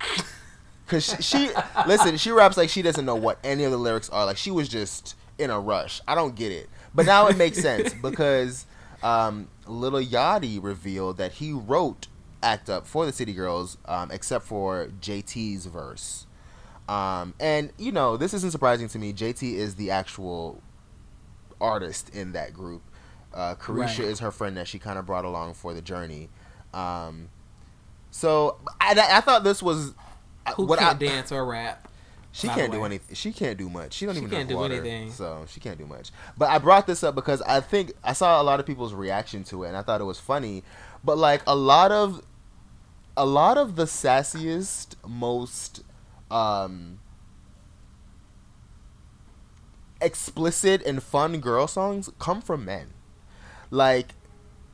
Cause she, she listen, she raps like she doesn't know what any of the lyrics are. Like she was just in a rush. I don't get it, but now it makes sense because um, Lil Yachty revealed that he wrote "Act Up" for the City Girls, um, except for JT's verse. Um, and you know, this isn't surprising to me. JT is the actual artist in that group. Uh, Caresha Right. is her friend that she kind of brought along for the journey. Um, so I, I thought this was uh, Who what can't I, dance or rap? she can't do anything. She can't do much. She don't She even can't do water, anything. So she can't do much. But I brought this up because I think I saw a lot of people's reaction to it, and I thought it was funny. But like a lot of, a lot of the sassiest, most um, explicit and fun girl songs come from men. Like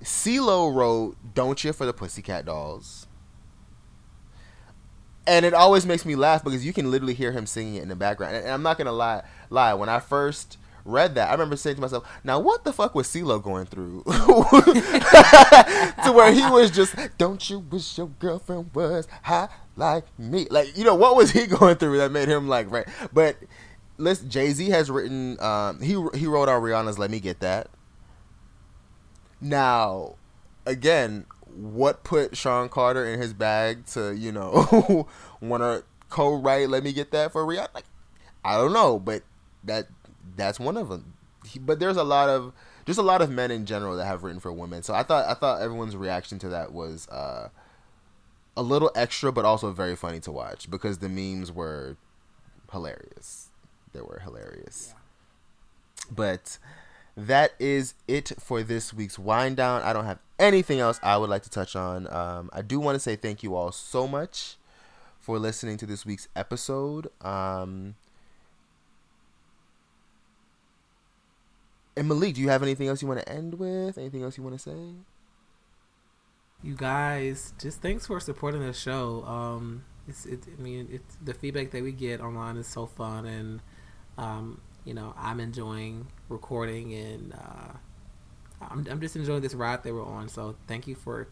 CeeLo wrote "Don't You" for the Pussycat Dolls, and it always makes me laugh because you can literally hear him singing it in the background. And I'm not gonna lie, lie. When I first read that, I remember saying to myself, "Now what the fuck was CeeLo going through?" to where he was just, "Don't you wish your girlfriend was hot like me?" Like you know what was he going through that made him like right? But listen, Jay Z has written. Um, he he wrote on Rihanna's "Let Me Get That." Now, again, what put Sean Carter in his bag to you know want to co-write "Let Me Get That" for Rihanna? Like, I don't know, but that that's one of them. He, but there's a lot of just a lot of men in general that have written for women. So I thought I thought everyone's reaction to that was uh, a little extra, but also very funny to watch because the memes were hilarious. They were hilarious. But that is it for this week's wind down. I don't have anything else I would like to touch on. Um, I do want to say thank you all so much for listening to this week's episode. Um, and Malik, do you have anything else you want to end with? Anything else you want to say? You guys, just thanks for supporting the show. Um, it's, it, I mean, it's the feedback that we get online is so fun, and um, you know, I'm enjoying recording, and uh, I'm, I'm just enjoying this ride that we're on. So thank you for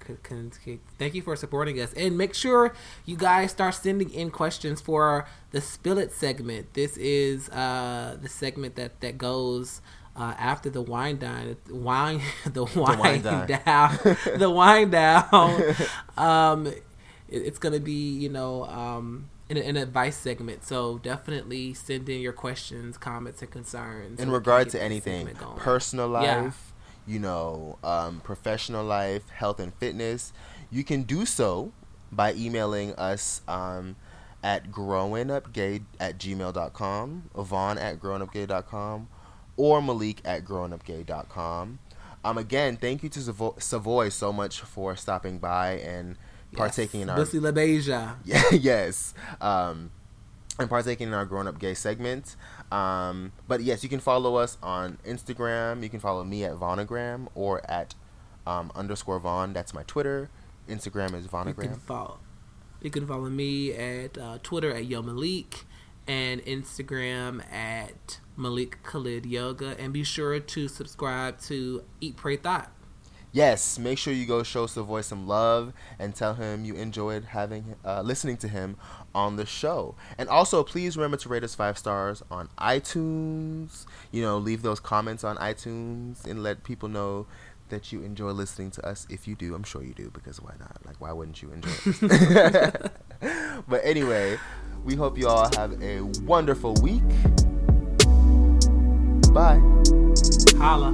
thank you for supporting us, and make sure you guys start sending in questions for the Spill It segment. This is uh, the segment that that goes. Uh, after the wind down, wine, the wind, wind down. down, the wind down, um, it, it's gonna be you know um, in an advice segment. So definitely send in your questions, comments, and concerns in so regard to anything personal life Yeah. you know um, professional life health and fitness you can do so by emailing us um, at growingupgay at gmail.com vaun at growingupgay.com or malik at growingupgay.com um, again thank you to Savo- savoy so much for stopping by and partaking in our Bussy LaBeija. yeah, yes. Um, and partaking in our grown up gay segment. Um, but yes, you can follow us on Instagram. You can follow me at Vaunagram or at um, underscore Vaun. That's my Twitter. Instagram is You can Vaunagram. follow. You can follow me at uh, Twitter at Yo Malik and Instagram at Malik Khalid Yoga. And be sure to subscribe to Eat Pray Thot. Yes, make sure you go show Savoy some love and tell him you enjoyed having uh, listening to him on the show. And also, please remember to rate us five stars on iTunes. You know, leave those comments on iTunes and let people know that you enjoy listening to us. If you do, I'm sure you do because why not? Like, why wouldn't you enjoy it? but anyway, we hope you all have a wonderful week. Bye. Holla.